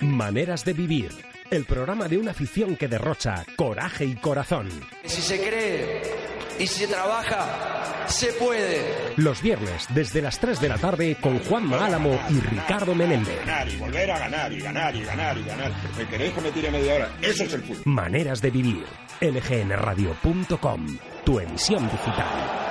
Maneras de vivir. El programa de una afición que derrocha coraje y corazón. Si se cree y si se trabaja, se puede. Los viernes, desde las 3 de la tarde, con Juan Álamo y Ricardo Menéndez. Ganar y volver a ganar y ganar y ganar y ganar. ¿Me queréis que me tire media hora? Eso es el fútbol. Maneras de vivir. lgnradio.com. Tu emisión digital.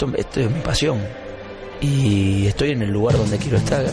Esto, esto es mi pasión y estoy en el lugar donde quiero estar.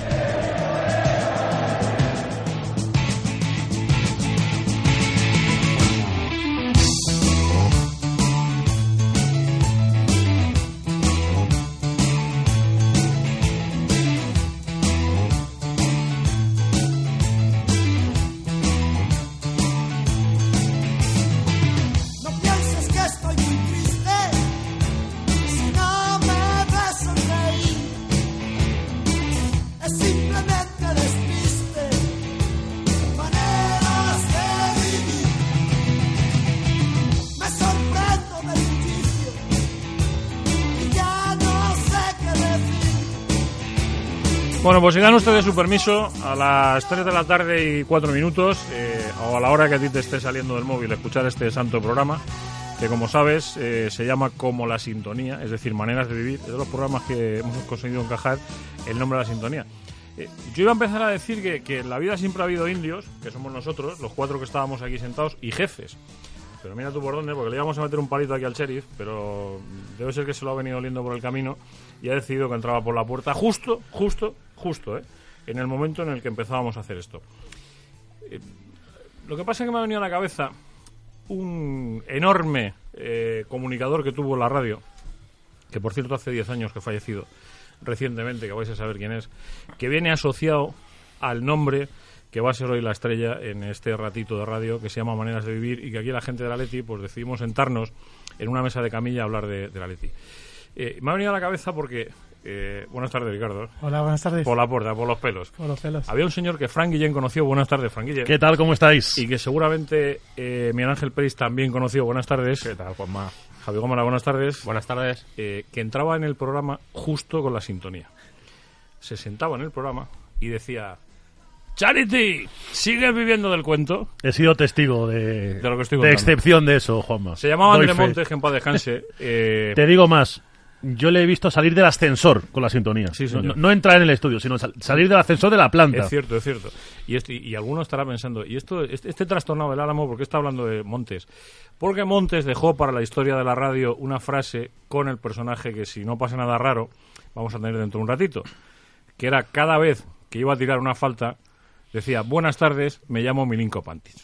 Dan ustedes su permiso, a las 3 de la tarde y 4 minutos, eh, o a la hora que a ti te esté saliendo del móvil, escuchar este santo programa, que como sabes eh, se llama Como la Sintonía, es decir, Maneras de Vivir, es de los programas que hemos conseguido encajar el nombre de la sintonía. Eh, yo iba a empezar a decir que, que en la vida siempre ha habido indios, que somos nosotros, los cuatro que estábamos aquí sentados, y jefes. Pero mira tú por dónde, porque le íbamos a meter un palito aquí al sheriff, pero debe ser que se lo ha venido oliendo por el camino y ha decidido que entraba por la puerta justo, justo, justo, ¿eh? en el momento en el que empezábamos a hacer esto. Eh, lo que pasa es que me ha venido a la cabeza un enorme eh, comunicador que tuvo la radio, que por cierto hace 10 años que ha fallecido recientemente, que vais a saber quién es, que viene asociado al nombre que va a ser hoy la estrella en este ratito de radio que se llama Maneras de Vivir y que aquí la gente de la Leti pues decidimos sentarnos en una mesa de camilla a hablar de, la Leti. Eh, me ha venido a la cabeza porque... eh, buenas tardes, Ricardo. Hola, buenas tardes. Por la puerta, por los pelos. Por los pelos. Había un señor que Frank Guillén conoció. Buenas tardes, Frank Guillén. ¿Qué tal? ¿Cómo estáis? Y que seguramente eh, Miguel Ángel Pérez también conoció. Buenas tardes. ¿Qué tal, Juanma? Javier Gómara, buenas tardes. Buenas tardes. Eh, que entraba en el programa justo con la sintonía. Se sentaba en el programa y decía... Charity, ¿sigues viviendo del cuento? He sido testigo de, De lo que estoy de excepción de eso, Juanma. Se llamaba Doy André fe. Montes, que en paz descanse. Eh, Te digo más. Yo le he visto salir del ascensor con la sintonía. Sí, no, no- entrar en el estudio, sino sal- salir del ascensor de la planta. Es cierto, es cierto. Y, este, y alguno estará pensando, ¿y esto, este, este trastornado del Álamo, por qué está hablando de Montes? Porque Montes dejó para la historia de la radio una frase con el personaje que, si no pasa nada raro, vamos a tener dentro de un ratito. Que era cada vez que iba a tirar una falta, decía, buenas tardes, me llamo Milinko Pantic.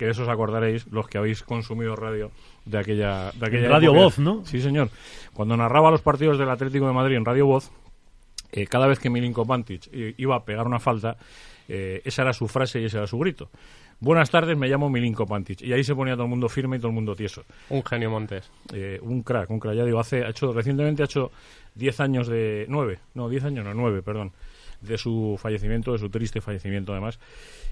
Que de eso os acordaréis los que habéis consumido radio de aquella, de aquella Radio época. Voz, ¿no? Sí, señor. Cuando narraba los partidos del Atlético de Madrid en Radio Voz, eh, cada vez que Milinko Pantic iba a pegar una falta, eh, esa era su frase y ese era su grito. Buenas tardes, me llamo Milinko Pantic. Y ahí se ponía todo el mundo firme y todo el mundo tieso. Un genio Montes. Eh, un crack, un crack. Ya digo, hace, ha hecho, recientemente ha hecho 10 años de... 9, no, 10 años, no, 9, perdón. De su fallecimiento, de su triste fallecimiento además.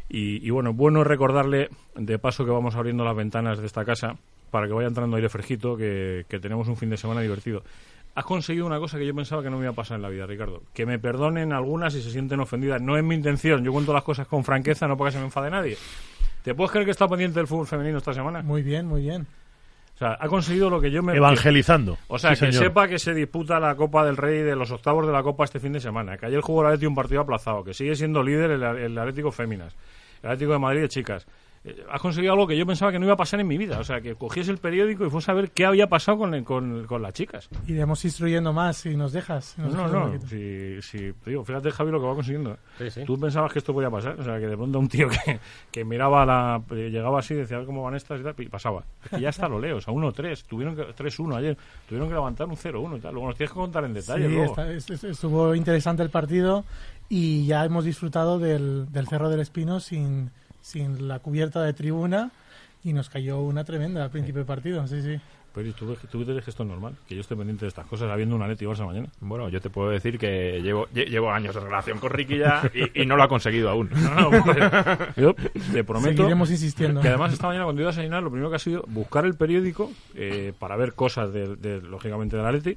Y, y bueno, bueno recordarle, de paso que vamos abriendo las ventanas de esta casa, para que vaya entrando aire fresquito, que, que tenemos un fin de semana divertido. Has conseguido una cosa que yo pensaba que no me iba a pasar en la vida, Ricardo. Que me perdonen algunas si se sienten ofendidas. No es mi intención. Yo cuento las cosas con franqueza, no porque se me enfade nadie. ¿Te puedes creer que está pendiente del fútbol femenino esta semana? Muy bien, muy bien. O sea, ha conseguido lo que yo me... Evangelizando. O sea, Sí, que señor. sepa que se disputa la Copa del Rey de los octavos de la Copa este fin de semana. Que ayer jugó el Atlético un partido aplazado. Que sigue siendo líder el, el Atlético Féminas. El Atlético de Madrid de chicas. Eh, has conseguido algo que yo pensaba que no iba a pasar en mi vida. O sea, que cogiese el periódico y fuese a ver qué había pasado con, con, con las chicas. Iremos instruyendo más si nos dejas. si nos No, no, poquito. si, si, te digo, fíjate Javi lo que va consiguiendo. ¿eh? Sí, sí. Tú pensabas que esto podía pasar, o sea, que de pronto un tío que, que miraba la, eh, llegaba así, decía a ver cómo van estas y tal, y pasaba. Que ya está lo leo, o sea, 1-3, tuvieron que, 3-1 ayer, tuvieron que levantar un 0-1 y tal. Luego nos tienes que contar en detalle Sí, luego. está- es- es- estuvo interesante el partido y ya hemos disfrutado del, del Cerro del Espino sin, sin la cubierta de tribuna y nos cayó una tremenda al principio del partido. Sí, sí. Pero ¿y tú, tú crees que esto es normal? Que yo esté pendiente de estas cosas habiendo una Leti Barça mañana. Bueno, yo te puedo decir que llevo, lle- llevo años de relación con Ricky ya y, y no lo ha conseguido aún. No, no, pues, yo te prometo Seguiremos insistiendo. que además esta mañana cuando iba a desayunar lo primero que ha sido buscar el periódico eh, para ver cosas de, de, lógicamente de la Leti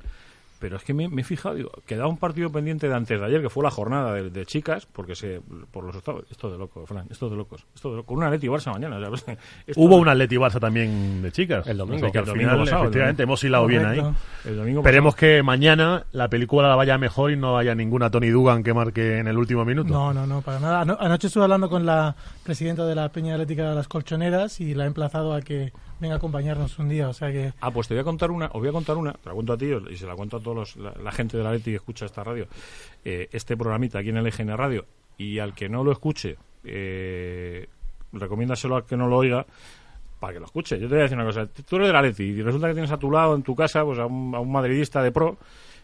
pero es que me, me he fijado, digo, quedaba un partido pendiente de antes de ayer, que fue la jornada de, de chicas, porque se por los estados, esto de locos, Fran, esto de locos, esto de locos, con una Leti Barça mañana, o sea, esto Hubo de- un Atleti Barça también de chicas. El domingo, Así que el al domingo final, pasado, el efectivamente, domingo. hemos hilado bien ahí. Correcto. el domingo Esperemos que mañana la película la vaya mejor y no haya ninguna Tony Dugan que marque en el último minuto. No, no, no, para nada. Ano- anoche estuve hablando con la presidenta de la Peña Atlética de las Colchoneras y la he emplazado a que venga a acompañarnos un día. O sea que Ah, pues te voy a contar una, os voy a contar una, te la cuento a ti y se la cuento a todos los- la, la gente de la Leti que escucha esta radio, eh, este programita aquí en el EGN Radio, y al que no lo escuche, eh, recomiéndaselo al que no lo oiga, para que lo escuche. Yo te voy a decir una cosa, tú eres de la Leti y resulta que tienes a tu lado en tu casa pues a un, a un madridista de pro,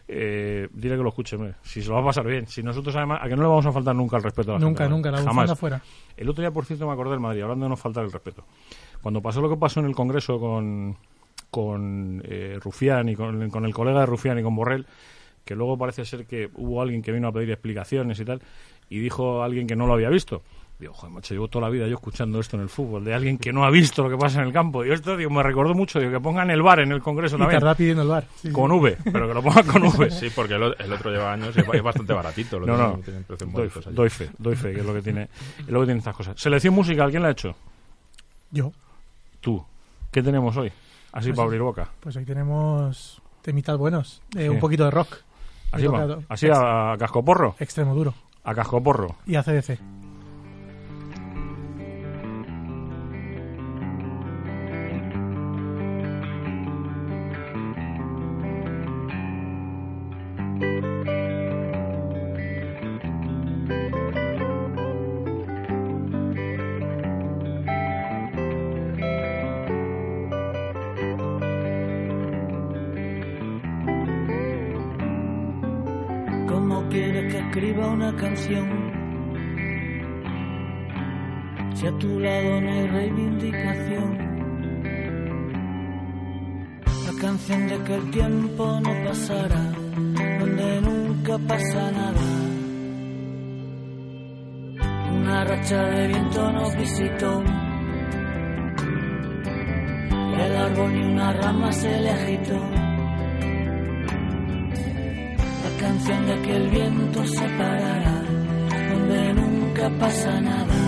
eh, dile que lo escuche, hombre. si se lo va a pasar bien. Si nosotros además, a que no le vamos a faltar nunca el respeto a la nunca, gente, nunca, la Jamás. bufanda fuera. El otro día, por cierto, me acordé del Madrid, hablando de no faltar el respeto. Cuando pasó lo que pasó en el Congreso con, con eh, Rufián y con, con el colega de Rufián y con Borrell, que luego parece ser que hubo alguien que vino a pedir explicaciones y tal, y dijo alguien que no lo había visto. Digo, joder, macho, llevo toda la vida yo escuchando esto en el fútbol, de alguien que no ha visto lo que pasa en el campo. Y esto, digo, me recordó mucho, digo, que pongan el bar en el Congreso Y también. tardar pidiendo el bar. Sí, sí. Con V, pero que lo pongan con V. Sí, porque el, el otro lleva años y es, bastante baratito. Lo No, no, tienen doy, doy fe, doy fe, que es lo que tiene, es lo que tiene estas cosas. Selección musical, ¿quién la ha hecho? Yo. Tú. ¿Qué tenemos hoy? Así Pues para abrir boca. Pues hoy tenemos temitas buenos. Eh, Sí. Un poquito de rock. Así va. Así a, a cascoporro. Extremo duro. A cascoporro. Y ACDC. ¿Cómo canción de que el tiempo no pasará, donde nunca pasa nada. Una racha de viento nos visitó. Y el árbol ni una rama se le agitó. La canción de que el viento se parará, donde nunca pasa nada.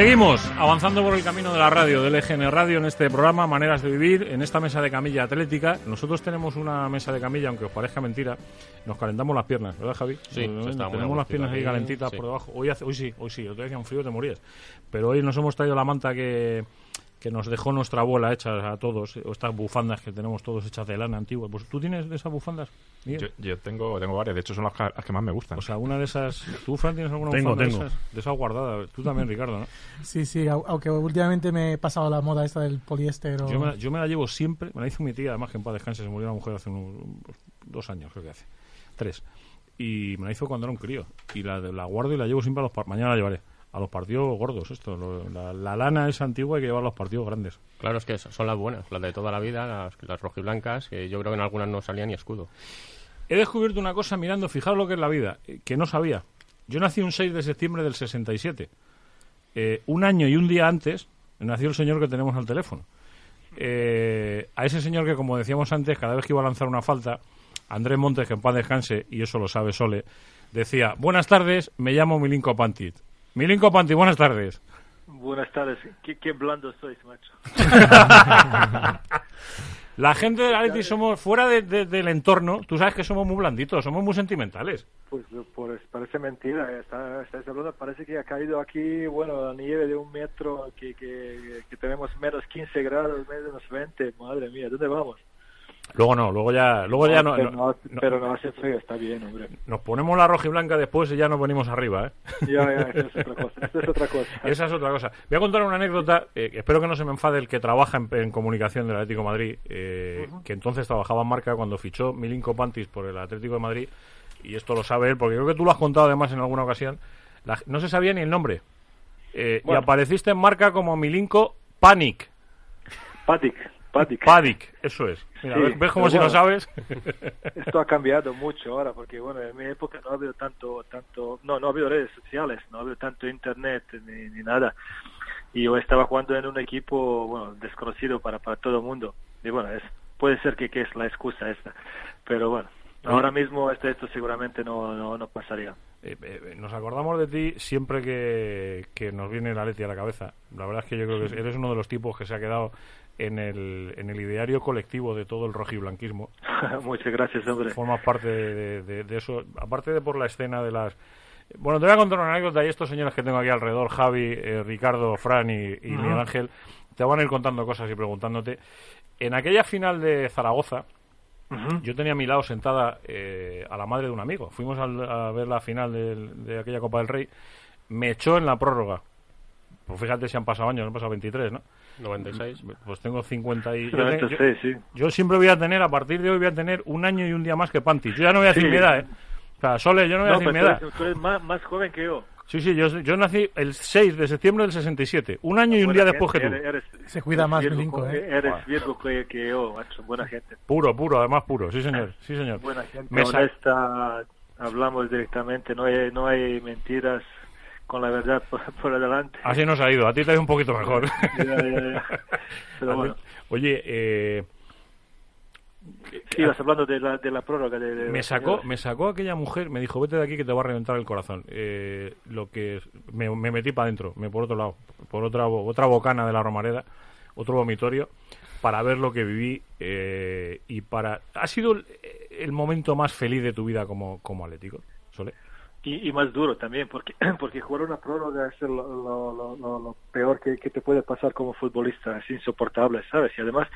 Seguimos avanzando por el camino de la radio, del EGN Radio, en este programa Maneras de Vivir, en esta mesa de camilla atlética. Nosotros tenemos una mesa de camilla, aunque os parezca mentira, nos calentamos las piernas, ¿verdad, Javi? Sí, tenemos las piernas ahí calentitas sí. por debajo. Hoy, hace, hoy sí, hoy sí, otro día hacía un frío te morías. Pero hoy nos hemos traído la manta que, que nos dejó nuestra abuela hecha a todos, o estas bufandas que tenemos todos hechas de lana antigua. Pues tú tienes de esas bufandas? Yo, yo tengo, tengo varias, de hecho son las que, las que más me gustan. O sea, una de esas. ¿Tú, Fran, tienes alguna Tengo, bufanda tengo. De, esas, de esas guardadas? Tú también, Ricardo, ¿no? Sí, sí, au- aunque últimamente me he pasado la moda esta del poliéster. O... Yo me, yo me la llevo siempre, me la hizo mi tía, además que en paz descanse, se murió una mujer hace unos dos años, creo que hace, tres. Y me la hizo cuando era un crío. Y la, la guardo y la llevo siempre a los par- mañana la llevaré. A los partidos gordos, esto. lo- la, la lana es antigua, hay que llevar a los partidos grandes. Claro, es que son las buenas, las de toda la vida, las, las rojiblancas, que yo creo que en algunas no salía ni escudo. He descubierto una cosa mirando, fijaos lo que es la vida, eh, que no sabía. Yo nací un 6 de septiembre del 67. Eh, un año y un día antes nació el señor que tenemos al teléfono. eh, a ese señor que, como decíamos antes, cada vez que iba a lanzar una falta, Andrés Montes, que en paz descanse, y eso lo sabe Sole, decía, buenas tardes, me llamo Milinko Pantit. Milinko Pantit, buenas tardes. Buenas tardes. Qué, qué blando sois, macho. La gente del Atleti somos, fuera de- de- del entorno, tú sabes que somos muy blanditos, somos muy sentimentales. Pues, pues parece mentira. Está, estáis hablando, parece que ha caído aquí, bueno, la nieve de un metro, que, que, que tenemos menos 15 grados, menos 20. Madre mía, ¿dónde vamos? Luego no, luego ya, luego ya no, pero, no- no, pero no hace frío, está bien, hombre. nos ponemos la roja y blanca después y ya nos venimos arriba, ¿eh? Ya, ya, eso es otra cosa. Eso es otra cosa. Esa es otra cosa. Voy a contar una anécdota. eh, espero que no se me enfade el que trabaja en, en comunicación del Atlético de Madrid, eh, que entonces trabajaba en marca cuando fichó Milinko Pantis por el Atlético de Madrid. Y esto lo sabe él, porque creo que tú lo has contado además en alguna ocasión. La- no se sabía ni el nombre. Eh, Bueno. Y apareciste en marca como Milinko Panic. Patic, Patic. Padic, eso es. Mira, Sí, ¿ves, cómo si lo bueno. sabes? Esto ha cambiado mucho ahora, porque bueno, en mi época no ha habido tanto, tanto, no, no ha habido redes sociales, no ha habido tanto internet ni, ni nada. Y yo estaba jugando en un equipo, bueno, desconocido para, para todo el mundo. Y bueno, es, puede ser que, que es la excusa esta. Pero bueno, ahora mismo esto, esto seguramente no, no, no pasaría. Eh, eh, nos acordamos de ti siempre que, que nos viene la Leti a la cabeza. La verdad es que yo creo que eres uno de los tipos que se ha quedado en el, en el ideario colectivo de todo el rojiblanquismo. Muchas gracias, hombre. Formas parte de, de- de eso, aparte de por la escena de las... Bueno, te voy a contar una anécdota y estos señores que tengo aquí alrededor, Javi, eh, Ricardo, Fran y. Miguel Ángel, te van a ir contando cosas y preguntándote. En aquella final de Zaragoza, yo tenía a mi lado sentada eh, a la madre de un amigo. Fuimos al- a ver la final del- de, aquella Copa del Rey. Me echó en la prórroga. Pues fíjate si han pasado años, han pasado 23, ¿no? 96. Pues tengo 50 y... yo, 96, yo- sí. yo siempre voy a tener, a partir de hoy voy a tener un año y un día más que Panti. Yo ya no voy a decir Sí. mi edad, ¿eh? O sea, Sole, yo no voy a No, decir mi tú edad. eres, tú eres más, más joven que yo. Sí, sí, yo, yo nací el 6 de septiembre del 67. Un año y un día después que gente, tú. eres- Se cuida más Milinko, ¿eh? Eres. Virgo que, que yo, macho. Buena gente. Puro, puro, además puro. Sí, señor. Sí, señor. Buena gente, honesta, hablamos directamente, no hay, no hay mentiras con la verdad por, por adelante. Así nos ha ido. A ti te ha ido un poquito mejor. Ya, ya, ya. Pero A ti- bueno. Oye, eh, Sí, ibas hablando de la, de la prórroga. De, de- me sacó, me sacó aquella mujer, me dijo, vete de aquí que te va a reventar el corazón. Eh, lo que me, me metí para adentro, me por otro lado, por otra otra bocana de la Romareda, otro vomitorio, para ver lo que viví eh, y para... ¿Ha sido el, el momento más feliz de tu vida como, como atlético, Sole? Y, y más duro también, porque porque jugar una prórroga es lo, lo, lo, lo- lo peor que, que te puede pasar como futbolista, es insoportable, ¿sabes? Y además,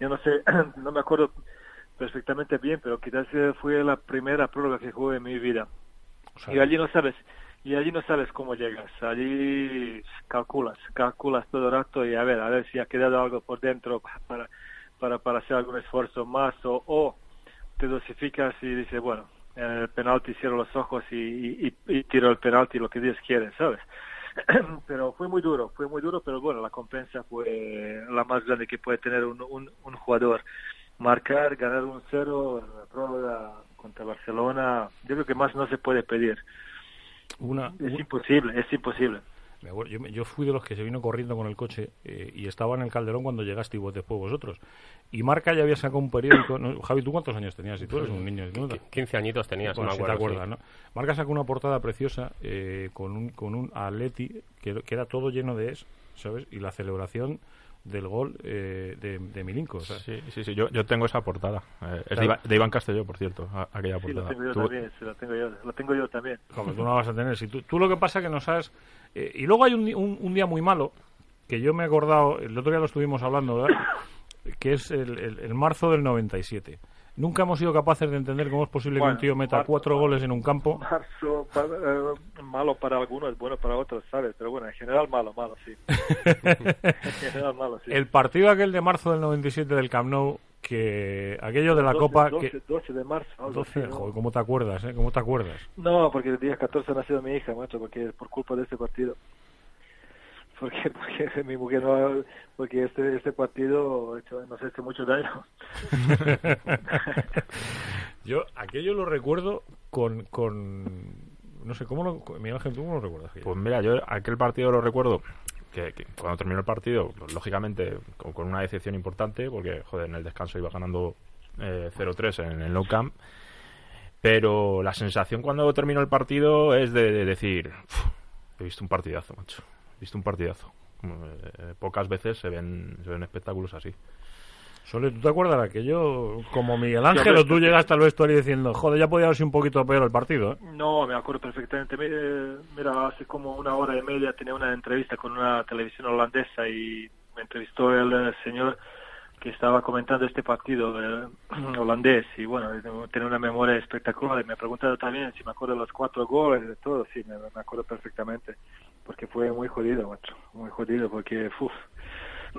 yo no sé, no me acuerdo perfectamente bien, pero quizás eh, fue la primera prórroga que jugué en mi vida. y allí no sabes, y allí no sabes cómo llegas, allí calculas, calculas todo el rato y a ver, a ver si ha quedado algo por dentro para, para, para hacer algún esfuerzo más o, o te dosificas y dices, bueno, en el penalti cierro los ojos y, y, y- y tiro el penalti lo que Dios quiere, ¿sabes? pero fue muy duro, fue muy duro, pero bueno, la compensa fue la más grande que puede tener un, un, un jugador. Marcar, ganar un cero en la prórroga contra Barcelona, yo creo que más no se puede pedir. Una, Es imposible, es imposible. Yo, yo fui de los que se vino corriendo con el coche eh, y estaba en el Calderón cuando llegaste y vos después vosotros. Y Marca ya había sacado un periódico. ¿no? Javi, ¿tú cuántos años tenías? Si tú eres un niño. ¿no? 15 añitos tenía, si Bueno, me si te acuerdas, sí. ¿no? Marca sacó una portada preciosa eh, con, un, con un Atleti que, que era todo lleno de es, ¿sabes? Y la celebración del gol eh, de, de Milinko. Sí, sí, sí, yo, yo tengo esa portada. Eh, es de, Iva- de Iván Castelló, por cierto, a- aquella Sí, lo portada. tengo yo Tú- también, sí, lo tengo yo, lo tengo yo también. Como tú no la vas a tener. Si tú, tú lo que pasa que no sabes. eh, y luego hay un, un día muy malo que yo me he acordado, el otro día lo estuvimos hablando, ¿verdad? que es el, el- el marzo del 97. Nunca hemos sido capaces de entender cómo es posible que Bueno, un tío meta marzo, cuatro goles en un campo. Marzo, pa- eh, malo para algunos, bueno para otros, ¿sabes? Pero bueno, en general malo, malo, sí. en general malo, sí. El partido aquel de marzo del 97 del Camp Nou, que aquello de la 12, Copa... 12, que, 12 de marzo. algo 12, así, ¿no? joder, ¿cómo te acuerdas, eh? ¿Cómo te acuerdas? No, porque el día 14 ha nacido mi hija, macho, porque por culpa de este partido. Porque, porque mi mujer no, porque este, este partido ha hecho, nos ha hecho mucho daño. Yo aquello lo recuerdo con... con no sé, ¿cómo lo... Miguel Ángel, ¿tú cómo lo recuerdas? Pues mira, yo aquel partido lo recuerdo que, que cuando terminó el partido, pues, lógicamente con, con una decepción importante, porque joder, en el descanso iba ganando eh, 0-3 en el No Camp. Pero la sensación cuando terminó el partido es de, de decir, "Uf, he visto un partidazo, macho. Visto un partidazo. Como, eh, pocas veces se ven, se ven espectáculos así. Sole, ¿tú te acuerdas de aquello? Como Miguel Ángel, o tú llegaste al vestuario diciendo, joder, ya podía haber sido un poquito peor el partido, ¿eh? No, me acuerdo perfectamente. Mi- eh, Mira, hace como una hora y media tenía una entrevista con una televisión holandesa y me entrevistó el, señor que estaba comentando este partido eh, holandés y bueno, tiene una memoria espectacular y me ha preguntado también si me acuerdo de los cuatro goles de todo, sí, me, me acuerdo perfectamente porque fue muy jodido, macho, muy jodido porque, uf,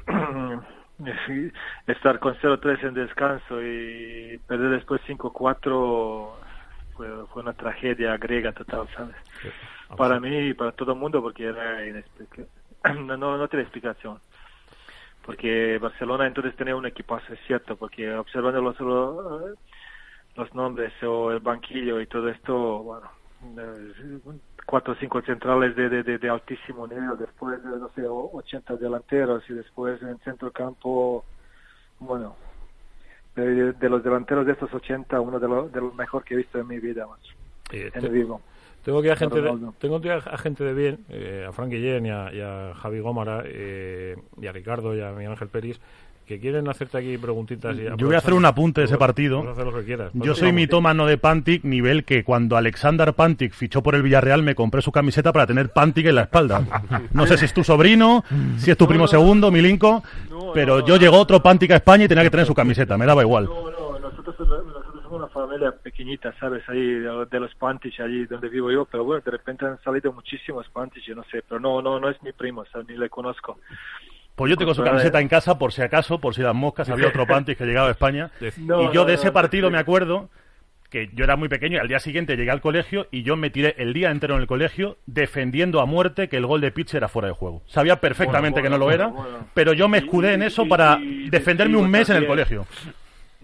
estar con 0-3 en descanso y perder después 5-4 fue, fue una tragedia griega total, ¿sabes? Para mí y para todo el mundo porque era no, no tiene explicación. Porque Barcelona entonces tenía un equipazo, es cierto, porque observando los, nombres o el banquillo y todo esto, bueno, eh, cuatro o cinco centrales de, de, de, altísimo nivel, después, no sé, o- 80 delanteros y después en centro campo, bueno, de, de los delanteros de estos 80, uno de los de los mejor que he visto en mi vida, Eh, en te- vivo. Tengo aquí a gente de, tengo aquí a, a gente de bien, eh, a Frank Guillén y a, y a Javi Gómara eh, y a Ricardo y a Miguel Ángel Peris que quieren hacerte aquí preguntitas. Y Yo voy a hacer un apunte de ese partido. puedes hacer lo que quieras. Yo soy mitómano de Pantic, nivel que cuando Alexander Pantic fichó por el Villarreal me compré su camiseta para tener Pantic en la espalda. No sé si es tu sobrino, si es tu primo segundo, Milinko, pero yo llegó otro Pantic a España y tenía que tener su camiseta, me daba igual. No, no, nosotros somos una familia pequeñita, ¿sabes? Ahí de, de los Pantich, allí donde vivo yo, pero bueno, de repente han salido muchísimos Pantich, yo no sé, pero no, no, no es mi primo, o sea, ni le conozco. Pues yo tengo su camiseta en casa por si acaso, por si las moscas, había otro Pantic que llegaba a España. No, y yo de ese partido me acuerdo que yo era muy pequeño y al día siguiente llegué al colegio y yo me tiré el día entero en el colegio defendiendo a muerte que el gol de Pitch era fuera de juego. Sabía perfectamente Bueno, que no lo bueno, era, bueno. pero yo me escudé en eso para defenderme un mes en el colegio.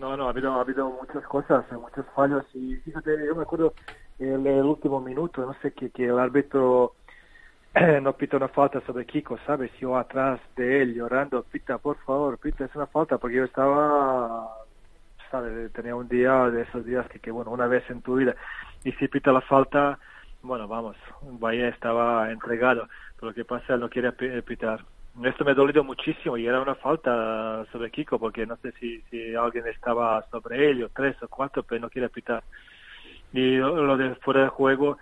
No, no, ha habido, ha habido muchas cosas, muchos fallos y fíjate, yo me acuerdo el, el último minuto, no sé, que, que el árbitro no pita una falta sobre Kiko, ¿sabes? Yo atrás de él llorando, pita, por favor, pita, es una falta, porque yo estaba, ¿sabes? Tenía un día de esos días que, bueno, una vez en tu vida, y si pita la falta, bueno, vamos, Bahía estaba entregado, pero lo que pasa, no quiere pi- pitar. Esto me ha dolido muchísimo y era una falta sobre Kiko, porque no sé si, si alguien estaba sobre él, o tres o cuatro, pero no quiere pitar. Y lo de fuera de juego,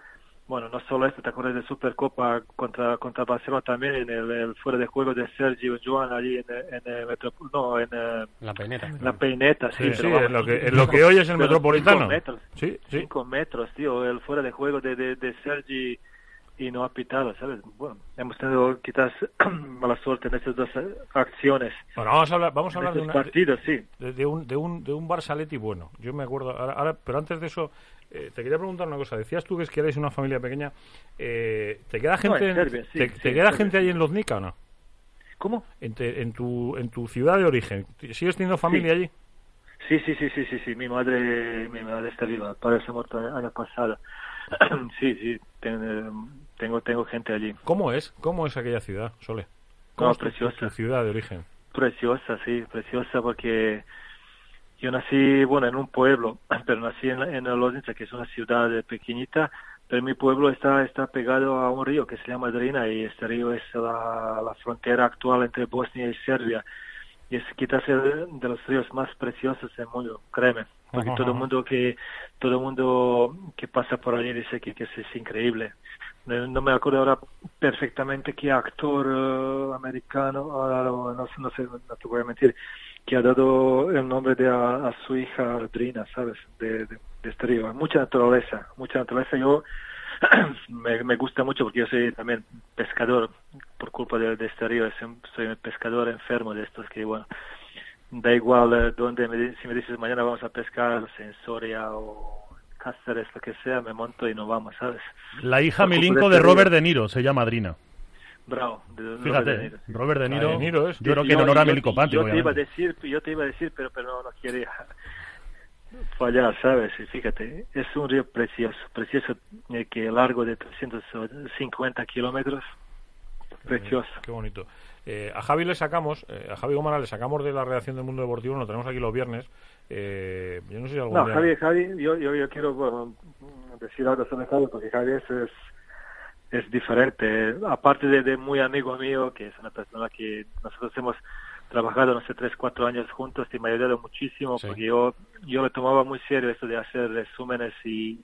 bueno, no solo esto, te acuerdas de Supercopa contra contra Barcelona también, en el, el fuera de juego de Sergio Joan allí en, el- en el Metro- no, en eh, La peineta. la peineta, sí, Sí, pero sí, vamos, en lo que- en lo que hoy es el Metropolitano. Cinco metros, Sí, sí. cinco metros, tío, el fuera de juego de, de, de Sergi y no ha pitado, ¿sabes? Bueno, hemos tenido quizás mala suerte en estas dos eh, acciones. Bueno, vamos a hablar, vamos a hablar de, una, partidos, sí. de, de un, de, un, de un Barça Atleti bueno. Yo me acuerdo, ahora, ahora- pero antes de eso, eh, te quería preguntar una cosa. Decías tú que es que eres una familia pequeña. Eh, ¿Te queda No, gente, en Serbia, sí, te, sí, te en queda gente allí en Loznica o no? ¿Cómo? En, te- en, tu, en tu ciudad de origen. ¿Sigues teniendo familia allí? Sí, sí, sí, sí, sí, sí, mi madre, mi madre está viva, el padre se ha muerto el año pasado. sí, sí, ten- tengo, tengo gente allí. ¿Cómo es? ¿Cómo es aquella ciudad, Sole? ¿Cómo No, es preciosa. tu ciudad de origen? Preciosa, sí, preciosa porque yo nací, bueno, en un pueblo, pero nací en, en que es una ciudad eh, pequeñita, pero mi pueblo está, está pegado a un río que se llama Drina y este río es la, la frontera actual entre Bosnia y Serbia. Y es quizás el de los ríos más preciosos del mundo, créeme. Porque Ajá, todo el mundo que todo el mundo que pasa por allí dice que, que es, es increíble. No, me acuerdo ahora perfectamente qué actor eh, americano, ahora no, no, no sé, no te voy a mentir, que ha dado el nombre de a, su hija Drina, ¿sabes? De, de, este río. Mucha naturaleza, mucha naturaleza. Yo me, me gusta mucho porque yo soy también pescador por culpa de, este río. Soy un- pescador enfermo de estos que, bueno, da igual eh, dónde, me, si me dices mañana vamos a pescar, en Soria o Cáceres, lo que sea, me monto y no vamos, ¿sabes? La hija Por culpa Milinko de. Robert De Niro se llama Adrina. Bravo. de- de Fíjate, Niro, sí. Robert De Ah, Niro, De Niro es. yo creo que Yo- en honor a yo- Milinko Pantic, yo te iba a decir, yo te iba a decir, pero pero no, no quería fallar, ¿sabes? Y fíjate, es un río precioso, precioso, eh, que largo de 350 kilómetros, precioso. Qué bonito. Eh, a Javi le sacamos, eh, a Javi Gómara le sacamos de la redacción del Mundo Deportivo, lo tenemos aquí los viernes. Eh, yo no sé si algún No, día- Javi, Javi yo, yo, yo quiero bueno, decir algo sobre Javi porque Javi es, es, es diferente. Aparte de, de muy amigo mío, que es una persona que nosotros hemos trabajado, no sé, tres, cuatro años juntos y me ha ayudado muchísimo porque yo, yo le tomaba muy serio esto de hacer resúmenes y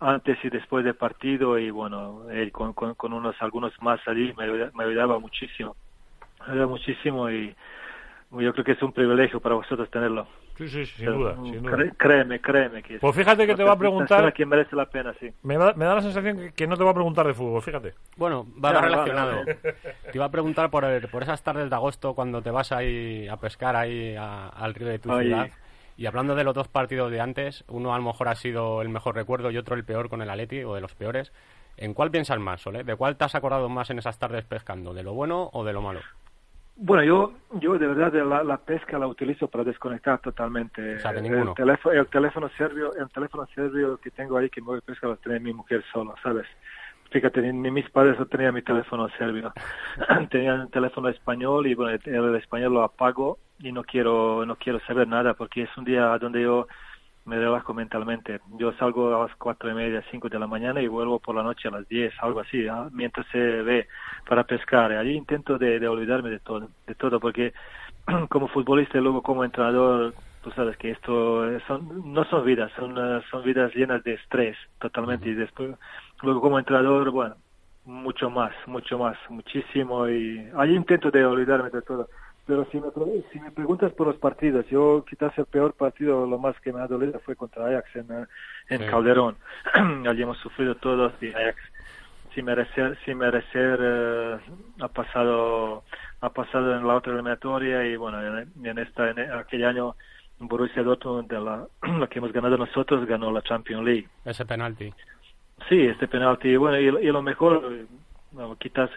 antes y después del partido y bueno, él con, con, con unos algunos más allí me, me ayudaba muchísimo. Me ayudaba muchísimo y yo creo que es un privilegio para vosotros tenerlo. Sí, sí, sin Pero, duda, mm, sin duda. cré- Créeme, créeme que Pues fíjate que te va a preguntar- que merece la pena, sí. Me da, me da la sensación que, que no te va a preguntar de fútbol, fíjate. Bueno, va relacionado. vale, Te iba a preguntar por, el- por esas tardes de agosto cuando te vas ahí a pescar ahí a- al río de tu Ay. ciudad. Y hablando de los dos partidos de antes, uno a lo mejor ha sido el mejor recuerdo y otro el peor con el Atleti o de los peores. ¿En cuál piensas más, Sole? ¿De cuál te has acordado más en esas tardes pescando? ¿De lo bueno o de lo malo? Bueno, yo, yo de verdad la, la pesca la utilizo para desconectar totalmente. O sea, de. El teléfono, el teléfono serbio, el teléfono serbio que tengo ahí que a pesca lo tiene mi mujer solo, ¿sabes? Fíjate, ni, ni mis padres no tenían mi teléfono serbio. tenían un teléfono español y bueno, el, el español lo apago y no quiero, no quiero saber nada porque es un día donde yo me relajo mentalmente. Yo salgo a las cuatro y media, cinco de la mañana y vuelvo por la noche a las diez, algo así, ¿ah? mientras se ve para pescar. Allí intento de, de olvidarme de todo, de todo, porque como futbolista y luego como entrenador, tú sabes que esto eh, son, no son vidas, son, eh, son vidas llenas de estrés totalmente. Y después, luego como entrenador, bueno, mucho más, mucho más, muchísimo. Y allí intento de olvidarme de todo. Pero si me, si me preguntas por los partidos, yo quizás el peor partido, lo más que me ha dolido fue contra Ajax en, eh, en Sí. Calderón. Allí hemos sufrido todos y Ajax sin merecer, sin merecer eh, ha pasado ha pasado en la otra eliminatoria y bueno en, en esta en aquel año Borussia Dortmund de la, la que hemos ganado nosotros ganó la Champions League Ese penalti. Sí, este penalti. Bueno, y, y lo mejor, eh, bueno, quizás,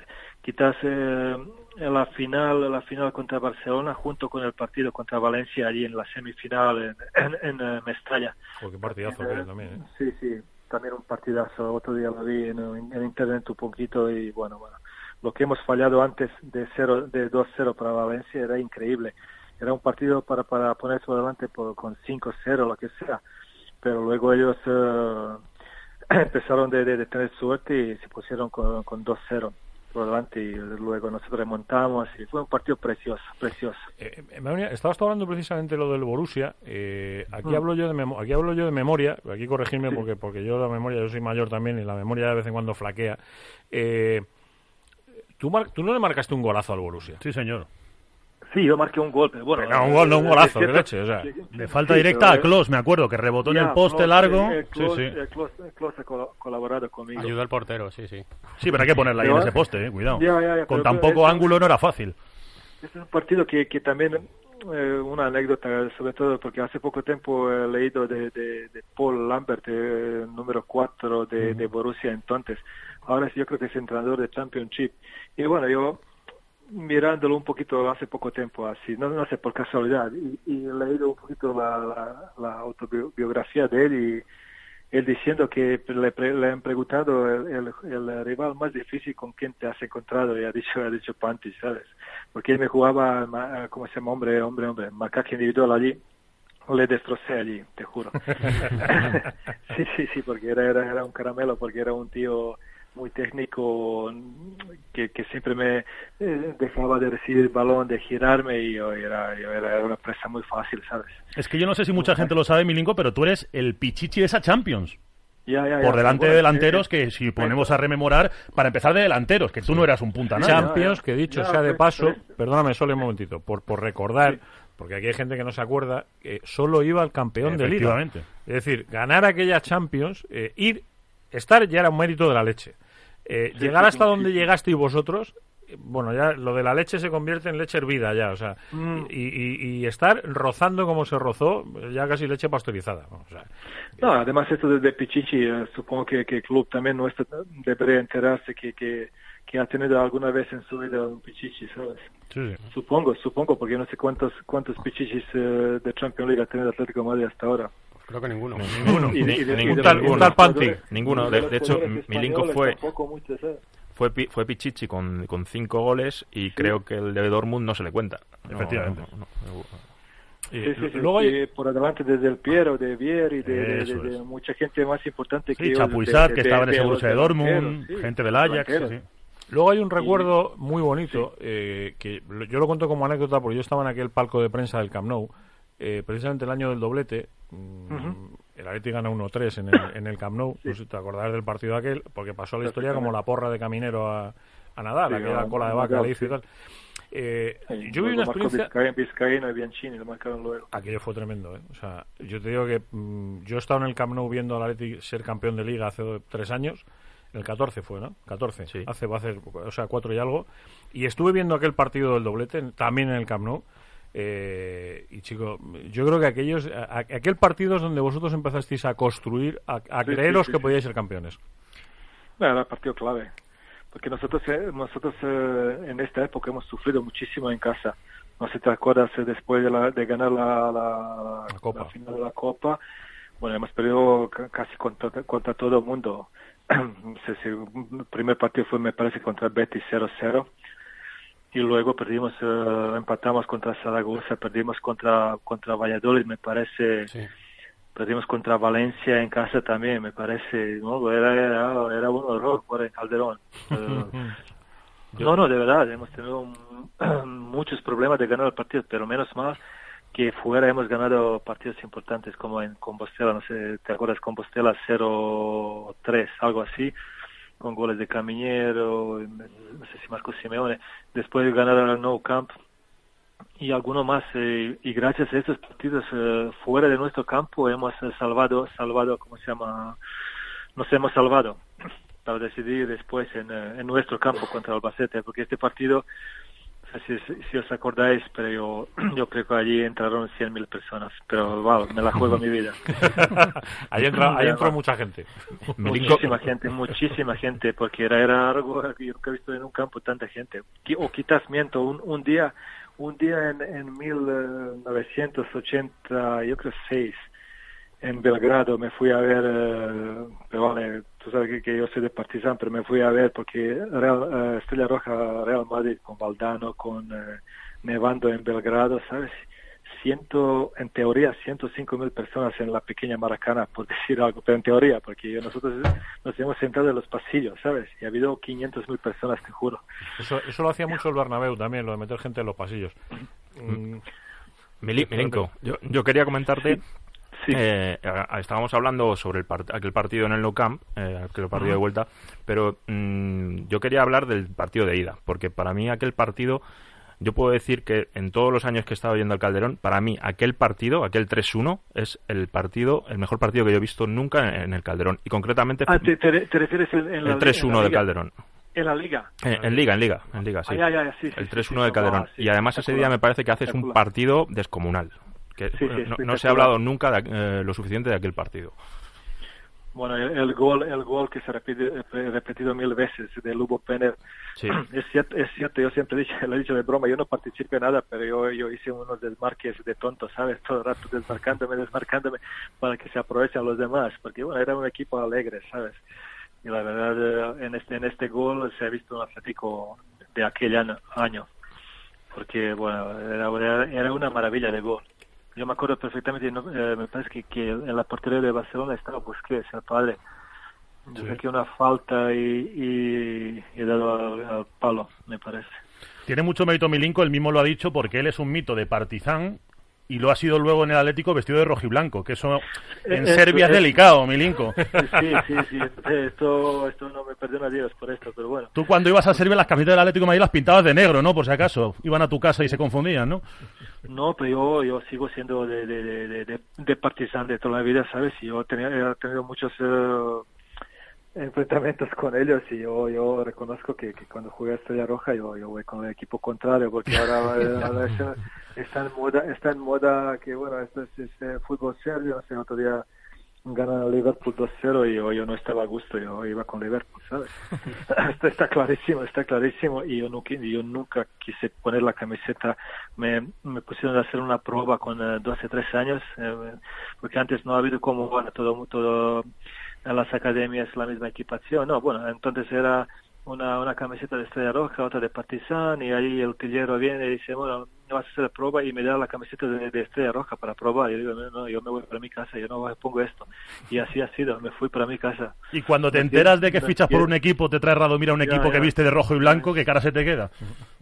quizás eh, en la final, en la final contra Barcelona, junto con el partido contra Valencia allí en la semifinal en, en, en, eh, Mestalla. Joder, qué partidazo también, ¿eh? Sí, sí, también un partidazo. Otro día lo vi en, en internet un poquito y bueno, bueno, lo que hemos fallado antes de cero, de 2-0 para Valencia era increíble. Era un partido para, para ponerse por delante por, con 5-0, lo que sea. Pero luego ellos eh, empezaron de, de, de tener suerte y se pusieron con, con 2-0 por delante y luego nosotros remontamos y fue un partido precioso, precioso. Eh, eh, estabas hablando precisamente lo del Borussia. eh, aquí Mm. hablo yo de memo- aquí hablo yo de memoria. Aquí corregirme porque porque yo la memoria yo soy mayor también y la memoria de vez en cuando flaquea. Eh, ¿tú, mar- tú no le marcaste un golazo al Borussia. Sí, señor. Sí, yo marqué un golpe. Bueno, Pero no, un gol, no un eh, golazo, de leche, o sea. De falta sí, directa pero, a Klos, me acuerdo, que rebotó en el poste largo. eh, Sí, Klose- sí. eh, Klose- eh, Klose ha colaborado conmigo. Ayudó el portero, sí, sí. Sí, pero hay que ponerla ahí en Pero- ese poste, eh, cuidado. Ya, ya, ya, Con pero- tan pero poco ángulo no era fácil. Este es un partido que, que también, eh, una anécdota, sobre todo porque hace poco tiempo he leído de, de, de Paul Lambert, eh, número 4 de, de Borussia entonces. Ahora sí, yo creo que es entrenador de Championship. Y bueno, yo mirándolo un poquito hace poco tiempo, así, no, no sé, por casualidad, y, y he leído un poquito la, la, la autobiografía de él y él diciendo que le, le han preguntado el, el, el rival más difícil con quien te has encontrado y ha dicho, ha dicho Panty, ¿sabes? Porque él me jugaba, ¿cómo se llama? Hombre, hombre, hombre, marcaje individual allí. Le destrocé allí, te juro. sí, sí, sí, porque era, era, era un caramelo, porque era un tío muy técnico que, que siempre me eh, dejaba de recibir el balón, de girarme y yo era, yo era una presa muy fácil, ¿sabes? Es que yo no sé si mucha gente lo sabe, Milinko, pero tú eres el pichichi de esa Champions. Ya, ya, ya, Por delante bueno, de delanteros que si ponemos a rememorar, para empezar de delanteros, que tú no eras un punta nada. Champions, que dicho Ya, sea de paso, pues. perdóname solo un momentito, por, por recordar, porque aquí hay gente que no se acuerda, que solo iba el campeón de liga. Es decir, ganar aquella Champions, eh, ir, estar ya era un mérito de la leche. Eh, Sí, llegar hasta sí, donde sí. llegasteis vosotros, eh, bueno, ya lo de la leche se convierte en leche hervida ya, o sea, Mm. y, y- y estar rozando como se rozó, ya casi leche pasteurizada. ¿no? O sea, No, además esto de, de Pichichi, eh, supongo que, que el club también nuestro debería enterarse que, que, que ha tenido alguna vez en su vida un Pichichi, ¿sabes? Sí, sí. Supongo, supongo, porque no sé cuántos cuántos Pichichis eh, de Champions League ha tenido Atlético de Madrid hasta ahora. Creo que ninguno. ninguno. Y de- y de- Ningún y tal- los- un y de tal los Panti. jugadores- Ninguno. De- hecho, Milinko fue- fue, Pi- fue Pichichi con, con cinco goles y creo que el de Dortmund no se le cuenta. No, Efectivamente. no, no, no. Sí, sí, sí, luego hay- por adelante desde el Piero, de Vieri, de, de- mucha gente más importante que Chapuisat, que de- estaba en Borussia los de Dortmund, gente del Ajax, sí, delanteros. sí. Luego hay un recuerdo muy bonito eh, que yo lo cuento como anécdota porque yo estaba en aquel palco de prensa del Camp Nou, eh, precisamente el año del doblete. mm. El Atleti gana 1-3 en el, en el Camp Nou. No sé si te acordarás del partido aquel, porque pasó la historia como la porra de Caminero a, a Nadal, Sí, aquella cola de vaca Nadal, le hizo y sí. tal. Eh, Sí, yo luego una experiencia Vizcaíno, Vizcaíno y Bianchini, lo marcaron luego. aquello fue tremendo, ¿eh? O sea, yo te digo que mm, yo he estado en el Camp Nou viendo al Atleti ser campeón de Liga hace tres años. El 14 fue, ¿no? 14. Sí. Hace, va a hacer, o sea, cuatro y algo. Y estuve viendo aquel partido del doblete, también en el Camp Nou. Eh, y chico, yo creo que aquellos, a- aquel partido es donde vosotros empezasteis a construir, a, a Sí, creeros sí, sí, que podíais ser campeones. Bueno, era partido clave. Porque nosotros, eh, nosotros eh, en esta época hemos sufrido muchísimo en casa. No sé si te acuerdas eh, después de, la- de ganar la, la, La Copa. la final de la Copa. Bueno, hemos perdido ca- casi contra, contra todo el mundo. El primer partido fue, me parece, contra Betis 0-0. Y luego perdimos, eh, empatamos contra Zaragoza, perdimos contra, contra Valladolid, me parece. Sí. Perdimos contra Valencia en casa también, me parece. ¿no? Era, era, era un horror por el Calderón. Eh, no, no, de verdad, hemos tenido muchos problemas de ganar el partido, pero menos mal que fuera hemos ganado partidos importantes como en Compostela, no sé, ¿te acuerdas? Compostela 0-3, algo así, con goles de Caminero, no sé si Marco Simeone. Después de ganar al Nou Camp y alguno más, eh, y gracias a estos partidos eh, fuera de nuestro campo hemos eh, salvado, salvado, ¿cómo se llama? Nos hemos salvado para decidir después en, eh, en nuestro campo contra Albacete, porque este partido, no si, si os acordáis, pero yo, yo creo que allí entraron 100.000 personas, pero wow, me la juego mi vida. ahí, entra, ahí entró mucha gente. Muchísima gente, muchísima gente, porque era, era algo que yo nunca he visto en un campo tanta gente. O quizás miento, un, un día, un día en, en 1980, yo creo 6, en Belgrado me fui a ver, eh, pero vale, tú sabes que, que yo soy de Partizan, pero me fui a ver porque Real, eh, Estrella Roja Real Madrid con Valdano, con eh, Nevando en Belgrado, ¿sabes? Ciento, en teoría, 105 mil personas en la pequeña Maracana, por decir algo, pero en teoría, porque nosotros nos hemos sentado en los pasillos, ¿sabes? Y ha habido 500 mil personas, te juro. Eso, eso lo hacía mucho el Bernabéu también, lo de meter gente en los pasillos. Mm, Milinko, yo, yo quería comentarte. Sí. Eh, a- a- estábamos hablando sobre el part- aquel partido en el No Camp, eh, aquel partido de vuelta, pero mm, yo quería hablar del partido de ida, porque para mí aquel partido, yo puedo decir que en todos los años que he estado yendo al Calderón, para mí aquel partido, aquel 3-1, es el partido, el mejor partido que yo he visto nunca en, en el Calderón, y concretamente Ah, ¿te, te, te refieres en, en la el li- en 3-1 la del? Calderón. En la liga. Eh, en Liga, en Liga, en Liga, sí. Ah, ya, ya, ya, sí, sí, el sí, 3-1 sí, del sí, Calderón. sí, y además ese día me parece que haces un partido descomunal. Que Sí, sí, eh, no- no, se ha hablado nunca de, eh, lo suficiente de aquel partido. Bueno, el, el gol, el gol que se repite, he repetido mil veces de Lubo Penner. Sí. Es cierto, es cierto, yo siempre dicho, lo he dicho de broma, yo no participé en nada, pero yo, yo hice unos desmarques de tonto, ¿sabes? Todo el rato desmarcándome, desmarcándome para que se aprovechen los demás, porque bueno, era un equipo alegre, ¿sabes? Y la verdad, eh, en este, en este gol se ha visto un Atlético de aquel año, año porque bueno, era- era una maravilla de gol. Yo me acuerdo perfectamente, no, eh, me parece que, que en la portería de Barcelona estaba Busquets, el padre. Yo Sí. saqué una falta y, y, y he dado al, al palo, me parece. Tiene mucho mérito Milinko, él mismo lo ha dicho, porque él es un mito de Partizan y lo ha sido luego en el Atlético vestido de rojiblanco, que eso en Eh, Serbia es eso- delicado, Milinko. Sí, sí, sí, esto, esto no me perdona Dios por esto, pero bueno. Tú cuando ibas a Serbia las camisetas del Atlético de Madrid las pintabas de negro, ¿no? Por si acaso. Iban a tu casa y se confundían, ¿no? No, pero yo, yo sigo siendo de, de, de, de, de- partizan de toda la vida, ¿sabes? Y yo tenía, he tenido muchos eh, enfrentamientos con ellos y yo, yo reconozco que, que cuando jugué a Estrella Roja yo, yo voy con el equipo contrario porque ahora, eh, ahora está, está en moda, está en moda que bueno, esto es, es, eh, fútbol serio, no sé, otro día ganan Liverpool 2-0 y yo, yo no estaba a gusto, yo iba con Liverpool, ¿sabes? esto está clarísimo, está clarísimo y yo nunca, yo nunca quise poner la camiseta, me, me pusieron a hacer una prueba con eh, 12, 13 años, eh, porque antes no ha habido como, bueno, todo, todo en las academias la misma equipación, no, bueno, entonces era una, una camiseta de Estrella Roja, otra de Partizan, y ahí el utillero viene y dice, bueno, no vas a hacer la prueba y me da la camiseta de, de Estrella Roja para probar. Y yo digo, no, no, yo me voy para mi casa, yo no pongo esto. Y así ha sido, me fui para mi casa. Y cuando te enteras de que fichas por un equipo, te trae Radomira un Ya, equipo que ya. viste de rojo y blanco, ¿qué cara se te queda?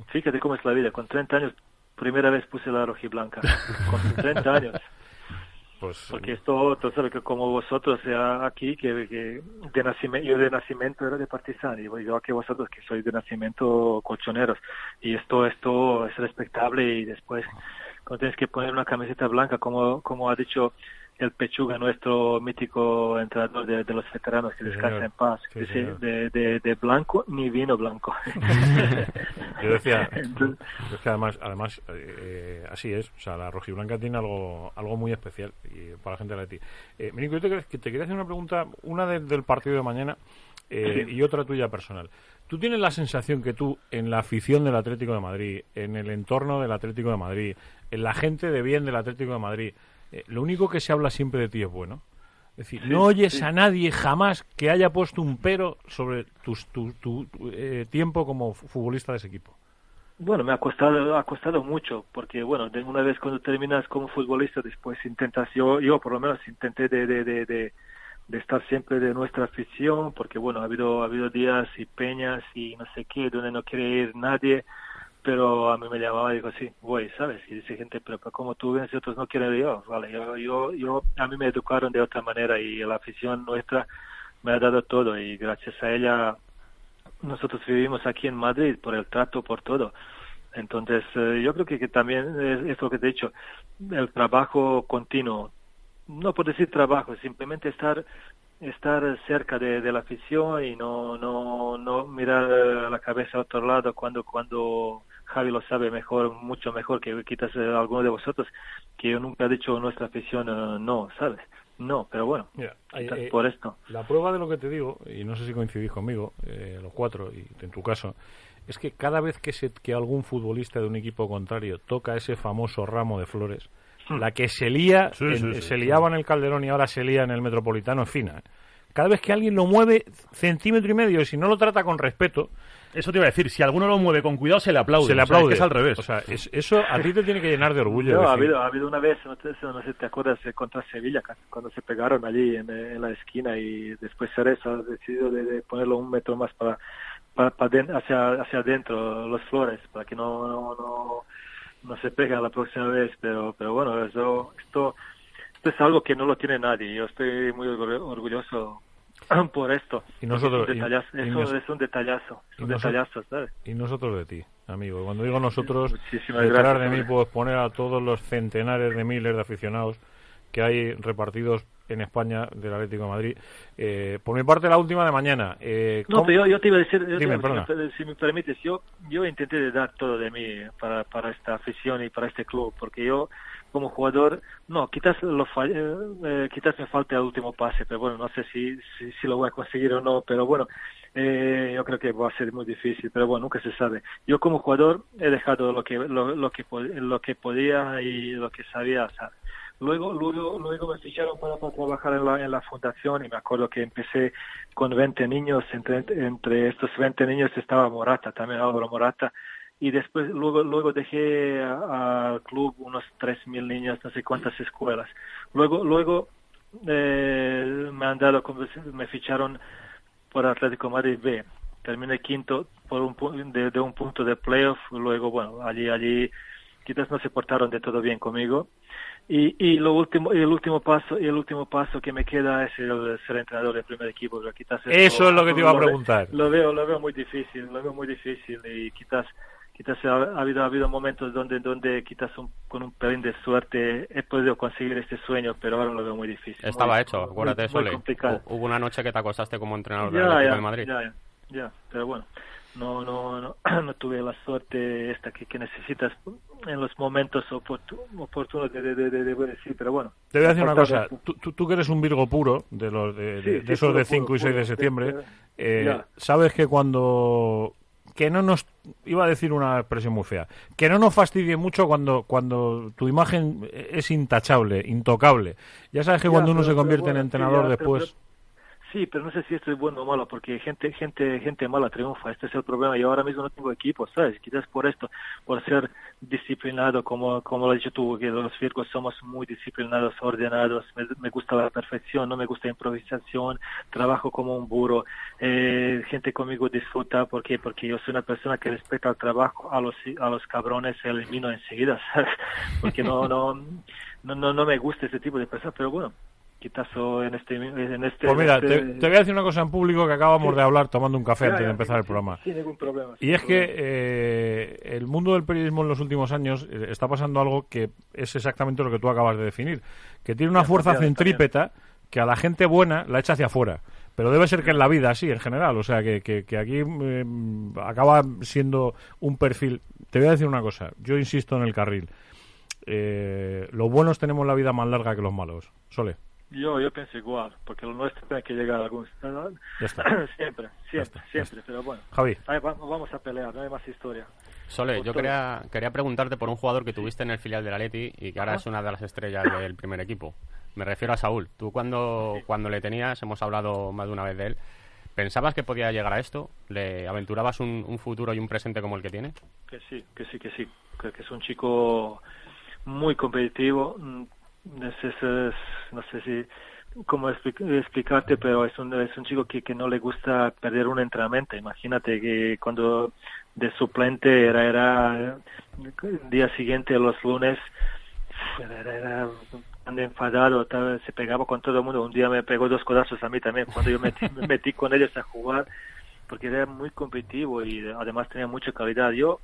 Fíjate cómo es la vida, con 30 años, primera vez puse la rojiblanca, con 30 años. Pues, Porque esto otro, ¿sabes? Que como vosotros eh, aquí, que, que de nacimiento, yo de nacimiento era de voy yo que vosotros que sois de nacimiento colchoneros. Y esto, esto es respetable y después, cuando tienes que poner una camiseta blanca, como, como ha dicho el Pechuga, nuestro mítico entrenador de, de los veteranos, que Sí, descansa en paz, Sí, señor. de, de, de blanco ni vino blanco. Yo decía, Entonces- yo es que además, además eh, así es, o sea, la rojiblanca tiene algo, algo muy especial y para la gente de Leti. Eh, Mirico, yo te, te quería hacer una pregunta, una de- del partido de mañana eh, Sí. y otra tuya personal. ¿Tú tienes la sensación que tú, en la afición del Atlético de Madrid, en el entorno del Atlético de Madrid, en la gente de bien del Atlético de Madrid, eh, lo único que se habla siempre de ti es bueno? Es decir, Sí, no oyes sí. a nadie jamás que haya puesto un pero sobre tus- tu, tu, eh, tiempo como futbolista de ese equipo. Bueno, me ha costado, ha costado mucho, porque bueno, de una vez cuando terminas como futbolista, después intentas, yo, yo por lo menos intenté de, de, de, de, de estar siempre de nuestra afición, porque bueno, ha habido, ha habido días y peñas y no sé qué, donde no quiere ir nadie, pero a mí me llamaba y digo, sí, voy, ¿sabes? Y dice gente, pero, como tú vienes y otros no quieren yo, vale, yo, yo, yo, a mí me educaron de otra manera y la afición nuestra me ha dado todo y gracias a ella nosotros vivimos aquí en Madrid por el trato, por todo. Entonces, eh, yo creo que, que también es, lo que te he dicho, el trabajo continuo. No por decir trabajo, simplemente estar estar cerca de, de la afición y no no no mirar la cabeza a otro lado cuando cuando Javi lo sabe mejor mucho mejor que quizás eh, alguno de vosotros que yo nunca he dicho nuestra afición eh, no sabes no pero bueno Mira, eh, por esto La prueba de lo que te digo, y no sé si coincidís conmigo, eh, los cuatro, y en tu caso, es que cada vez que, se, que algún futbolista de un equipo contrario toca ese famoso ramo de flores, la que se lía, Sí, en- sí, sí, se sí. liaba en el Calderón y ahora se lía en el Metropolitano, es fina. Cada vez que alguien lo mueve centímetro y medio, y si no lo trata con respeto, Eso te iba a decir, si alguno lo mueve con cuidado, se le aplaude. se le O sea, aplaude. es que es al revés. O sea, es- eso a ti te tiene que llenar de orgullo. No, ha habido, ha habido una vez, no, te- no sé si te acuerdas, eh, contra Sevilla, cuando se pegaron allí en, eh, en la esquina y después Ceres ha decidido de, de ponerlo un metro más para, para, para hacia, hacia adentro los flores, para que no, no, no, no se peguen la próxima vez. Pero, pero bueno, eso, esto, esto es algo que no lo tiene nadie. Yo estoy muy orgullo- orgulloso por esto. Y nosotros- Es un detallazo, y- y es, nos- un, es un detallazo, es un detallazo, ¿sabes? Y nosotros de ti, amigo. Cuando digo nosotros, Muchísimas detrás gracias, de mí puedo exponer a todos los centenares de miles de aficionados que hay repartidos en España del Atlético de Madrid. Eh, por mi parte, la última de mañana. Eh, No, ¿cómo- pero yo, yo te iba a decir, yo Dime, iba- si, me, si permites, yo, yo intenté de dar todo de mí para, para esta afición y para este club, porque yo como jugador, no, quizás, lo fall- eh, eh, quizás me falte el último pase, pero bueno, no sé si, si, si lo voy a conseguir o no, pero bueno, eh, yo creo que va a ser muy difícil, pero bueno, nunca se sabe. Yo como jugador he dejado lo que, lo, lo que, lo que podía y lo que sabía hacer. Luego, luego, luego me ficharon para, para trabajar en la, en la fundación y me acuerdo que empecé con 20 niños, entre, entre estos 20 niños estaba Morata, también Álvaro Morata, y después luego luego dejé al club unos 3.000 niños, no sé cuántas escuelas. Luego luego eh, me han dado, me ficharon por Atlético Madrid B. Terminé quinto por un de, de un punto de playoff, luego bueno, allí allí quizás no se portaron de todo bien conmigo. Y, y lo último y el último paso y el último paso que me queda es el ser entrenador del primer equipo pero quizás Eso es lo que te iba a preguntar. lo veo lo veo muy difícil lo veo muy difícil y quizás quizás ha, ha habido ha habido momentos donde donde quizás un- con un pelín de suerte he podido conseguir este sueño pero ahora lo veo muy difícil Estaba muy- hecho, acuérdate, muy complicado. Hubo una noche que te acostaste como entrenador del Ya, Atlético ya, de Madrid. ya, ya, ya, pero bueno, no, no, no, no tuve la suerte esta que, que necesitas en los momentos oportu- oportunos de, de, de, de- de decir, pero bueno. Te voy a decir una cosa. Tú, tú, tú que eres un Virgo puro, de, los de, Sí, de- de sí, esos de 5 puro, y 6 de septiembre, sí, eh, sabes que cuando... Que no nos... Iba a decir una expresión muy fea. Que no nos fastidie mucho cuando, cuando tu imagen es intachable, intocable. Ya sabes que Ya, cuando uno pero- se convierte bueno, en entrenador pero- después... Sí, pero no sé si esto es bueno o malo, porque gente, gente, gente mala triunfa. Este es el problema. Yo ahora mismo no tengo equipo, ¿sabes? Quizás por esto, por ser disciplinado, como, como lo has dicho tú, que los Virgos somos muy disciplinados, ordenados. Me, gusta la perfección, no me gusta improvisación. Trabajo como un burro. Eh, gente conmigo disfruta, ¿por qué? Porque yo soy una persona que respeta el trabajo. A los, a los cabrones elimino enseguida, ¿sabes? Porque no, no, no, no, no me gusta ese tipo de personas, pero bueno quizás en este, en este Pues mira, en este- te voy a decir una cosa en público que acabamos Sí. de hablar tomando un café antes de empezar el programa. sin ningún problema, Y es que eh, el mundo del periodismo en los últimos años eh, está pasando algo que es exactamente lo que tú acabas de definir, que tiene una fuerza centrípeta que a la gente buena la echa hacia afuera. Pero debe ser que en la vida así, en general. O sea, que, que, que aquí eh, acaba siendo un perfil. Te voy a decir una cosa. Yo insisto en el carril. Eh, los buenos tenemos la vida más larga que los malos. Sole. Yo, yo pienso igual, porque lo nuestro tiene que llegar a algún... Ya está. siempre, siempre, siempre, pero bueno. Javi. Ahí va- vamos a pelear, no hay más historia. Sole, yo quería, quería preguntarte por un jugador que tuviste en el filial del Atleti y que ahora es una de las estrellas del primer equipo. Me refiero a Saúl. Tú cuando, cuando le tenías, hemos hablado más de una vez de él, ¿pensabas que podía llegar a esto? ¿Le aventurabas un, un futuro y un presente como el que tiene? Que sí, que sí, que sí. Creo que es un chico muy competitivo. No sé si cómo expli- explicarte, pero es un, es un chico que, que no le gusta perder un entrenamiento. Imagínate que cuando de suplente era, era el día siguiente, los lunes, era, era- tan enfadado, se pegaba con todo el mundo. Un día me pegó dos codazos a mí también cuando yo metí- me metí con ellos a jugar porque era muy competitivo y además tenía mucha calidad. Yo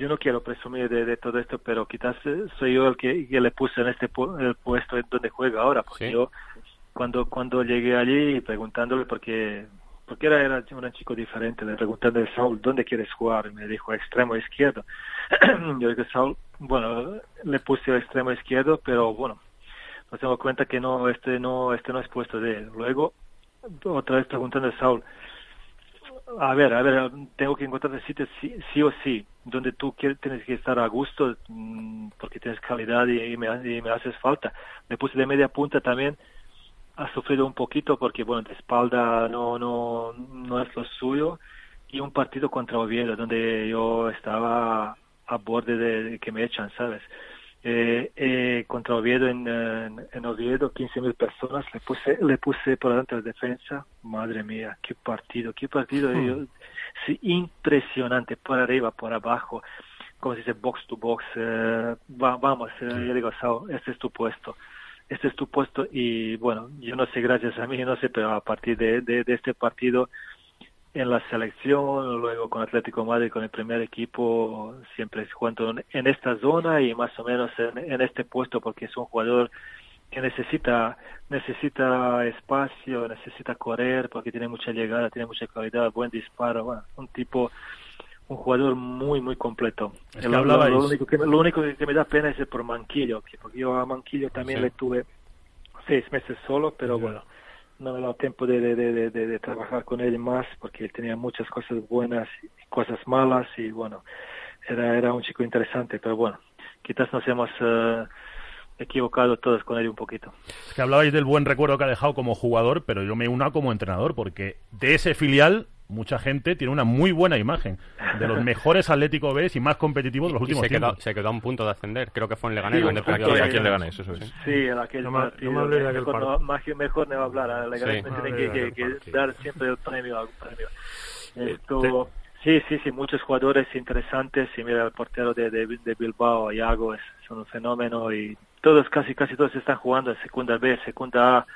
yo no quiero presumir de, de todo esto, pero quizás eh, soy yo el que, que le puse en este pu- el puesto en donde juega ahora, porque Sí. yo cuando cuando llegué allí preguntándole porque porque era, era un chico diferente, le preguntándole Saúl, ¿dónde quieres jugar? Y me dijo extremo izquierdo. yo digo, Saúl, bueno, le puse extremo izquierdo, pero bueno, nos damos cuenta que no, este no, este no es puesto de él. Luego, otra vez preguntando a Saúl, a ver, a ver, tengo que encontrar el sitio sí, sí o sí, donde tú quieres, tienes que estar a gusto mm, porque tienes calidad y, y me, y me haces falta. Me puse de media punta también, ha sufrido un poquito porque, bueno, de espalda no, no, no es lo suyo. Y un partido contra Oviedo, donde yo estaba a borde de, de que me echan, ¿sabes? Eh, eh, contra Oviedo en, en, en Oviedo, 15.000 personas, le puse, le puse por delante de defensa, madre mía, qué partido, qué partido, Hmm. yo- sí, impresionante, por arriba, por abajo, como se dice, box to box, eh, va- vamos, eh, yo digo, Sao, este es tu puesto, este es tu puesto. Y bueno, yo no sé, gracias a mí, no sé, pero a partir de, de, de este partido, en la selección, luego con Atlético de Madrid, con el primer equipo, siempre jugando en- en esta zona y más o menos en, en este puesto porque es un jugador que necesita necesita espacio, necesita correr porque tiene mucha llegada, tiene mucha calidad, buen disparo, bueno, un tipo un jugador muy muy completo. Es que lo, lo- hablabais- lo único que me, lo único que me da pena es por Manquillo, que- porque yo a Manquillo también Sí. le tuve seis meses solo, pero bueno, no me ha dado tiempo de, de, de, de- trabajar con él más porque él tenía muchas cosas buenas y cosas malas y bueno, era, era un chico interesante, pero bueno, quizás nos hemos eh, equivocado todos con él un poquito. Es que hablabais del buen recuerdo que ha dejado como jugador, pero yo me uno como entrenador, porque de ese filial mucha gente tiene una muy buena imagen de los mejores Atlético B y más competitivos de los Y últimos se quedó, tiempos. se quedó a un punto de ascender. Creo que fue en Leganés. Sí, donde un punto perdió de- a quién Leganés, eso es. Sí, en aquel No me- partido. no me hablé de aquel mejor, no, más- mejor no hablar. A Leganés Sí. me tiene que, de que- aquel que dar siempre el premio. al premio. Eh, Esto, sí, sí, sí, muchos jugadores interesantes. Y mira, el portero de, de, de Bilbao, Iago, es, es un fenómeno. Y todos, casi casi todos están jugando en segunda B, segunda A.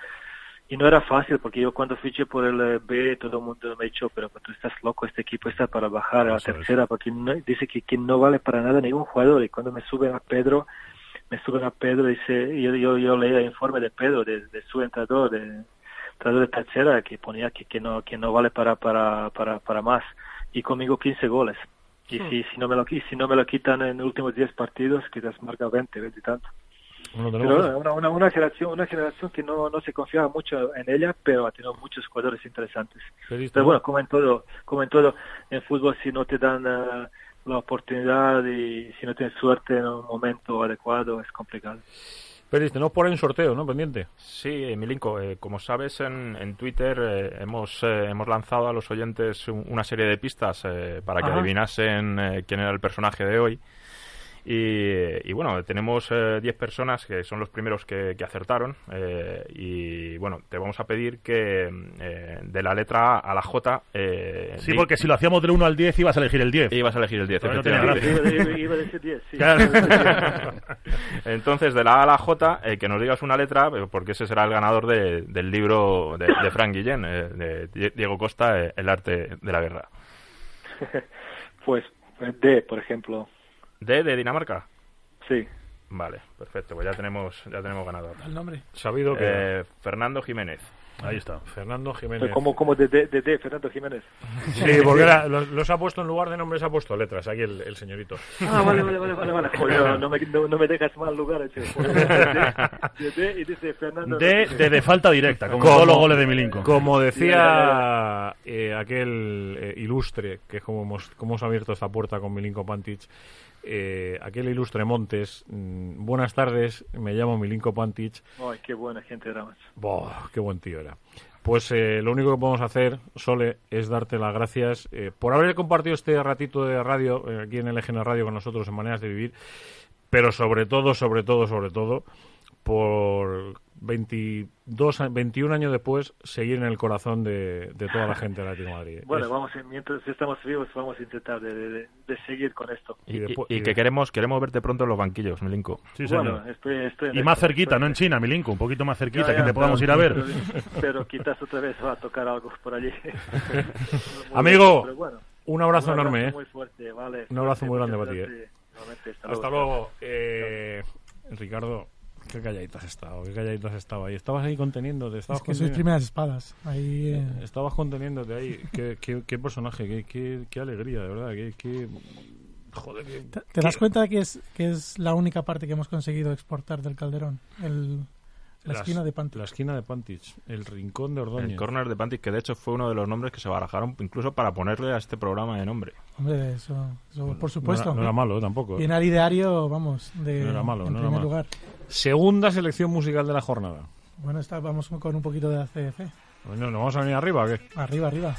Y no era fácil porque yo cuando fiché por el eh, B todo el mundo me ha dicho, pero tú estás loco, este equipo está para bajar a la tercera porque no- dice que, que no vale para nada ningún jugador. Y cuando me suben a Pedro, me suben a Pedro y dice, yo, yo, yo leía el informe de Pedro, de, de su entrenador, de entrenador de tercera, que ponía que, que no que no vale para, para, para, para más. Y conmigo 15 goles. Y Hmm. si, si, no me lo, si no me lo quitan en los últimos 10 partidos, quizás marca 20, 20 y tanto. Pero una, una, una generación una generación que no, no se confiaba mucho en ella, pero ha tenido muchos jugadores interesantes. Pero ¿no? bueno, como en todo, como en todo, en fútbol si no te dan eh, la oportunidad y si no tienes suerte en un momento adecuado es complicado. Félix, tenemos por ahí un sorteo, ¿no? Pendiente. Sí, Milinko, eh, como sabes, en, en Twitter eh, hemos, eh, hemos lanzado a los oyentes un- una serie de pistas eh, para que Ajá. adivinasen eh, quién era el personaje de hoy. Y, y bueno, tenemos eh, 10 personas que son los primeros que, que acertaron. eh, y bueno, te vamos a pedir que eh, de la letra A a la J. eh, Sí, di- porque si lo hacíamos del 1 al 10 ibas a elegir el 10. Ibas a elegir el 10, Pero no tenía efectivamente. gracia. Iba, iba a decir 10, sí. Claro. Entonces, de la A a la J, eh, que nos digas una letra, eh, porque ese será el ganador de- del libro de, de Frank Guillén, eh, de Die- Diego Costa, eh, El arte de la guerra. Pues eh, D, por ejemplo. ¿D de Dinamarca? Sí. Vale, perfecto, pues ya tenemos, ya tenemos ganador. El nombre. Sabido que... Eh, Fernando Jiménez. Ahí está. Fernando Jiménez. Pero como, como de, de, de, de Fernando Jiménez. Sí, porque era- los, los ha puesto en lugar de nombres, ha puesto letras, aquí el, el señorito. Ah, vale, vale, vale, vale. vale. Joder, no, me, no, no me dejas mal lugar, che. De, de, de, y dice Fernando. De, de, de falta directa, como, todos los goles de Milinko. Como decía eh, aquel eh, ilustre, que es como hemos, como hemos abierto esta puerta con Milinko Pantic, eh, aquel ilustre Montes, mm, buenas tardes, me llamo Milinko Pantic, Ay, qué buena gente era. Boh, qué buen tío era. Pues eh, lo único que podemos hacer, Sole, es darte las gracias eh, por haber compartido este ratito de radio eh, aquí en el EGN Radio con nosotros en Maneras de Vivir, pero sobre todo, sobre todo, sobre todo, por 22, a- 21 años después, seguir en el corazón de, de toda la gente de Atlético de Madrid. Bueno, Es- vamos, mientras estamos vivos, vamos a intentar de, de, de- seguir con esto. Y, y- después- y y que de- queremos, queremos verte pronto en los banquillos, Milinko. Sí, señor. Bueno, estoy, estoy en y más esto, cerquita, estoy no en China, Milinko, un poquito más cerquita, Ya, que te podamos pero- ir a ver. Pero, pero quizás otra vez va a tocar algo por allí. Amigo, pero bueno. un abrazo Un enorme, ¿eh? muy fuerte, vale. Un abrazo muy grande para ti. Igualmente, hasta Hasta luego. luego. Eh, Ricardo, qué calladito has estado, qué calladito has estado ahí. Estabas ahí conteniéndote, estabas Es que sois primeras espadas. Ahí, eh, Estabas conteniéndote ahí. Qué, qué, qué personaje, qué, qué, qué alegría, de verdad. Qué, qué- Joder, qué- ¿Te, te das cuenta que es, que es la única parte que hemos conseguido exportar del Calderón? El, la Las- esquina de Pantic. La esquina de Pantich, el rincón de Ordóñez. El corner de Pantic, que de hecho fue uno de los nombres que se barajaron incluso para ponerle a este programa de nombre. Hombre, eso, eso por No supuesto. era, no era malo, eh, tampoco. Viene al ideario, vamos, de, No era malo, en no era primer malo. lugar. Segunda selección musical de la jornada. Bueno, está, vamos con un poquito de ACF. Bueno, ¿Nos vamos a venir arriba o qué? Arriba, arriba.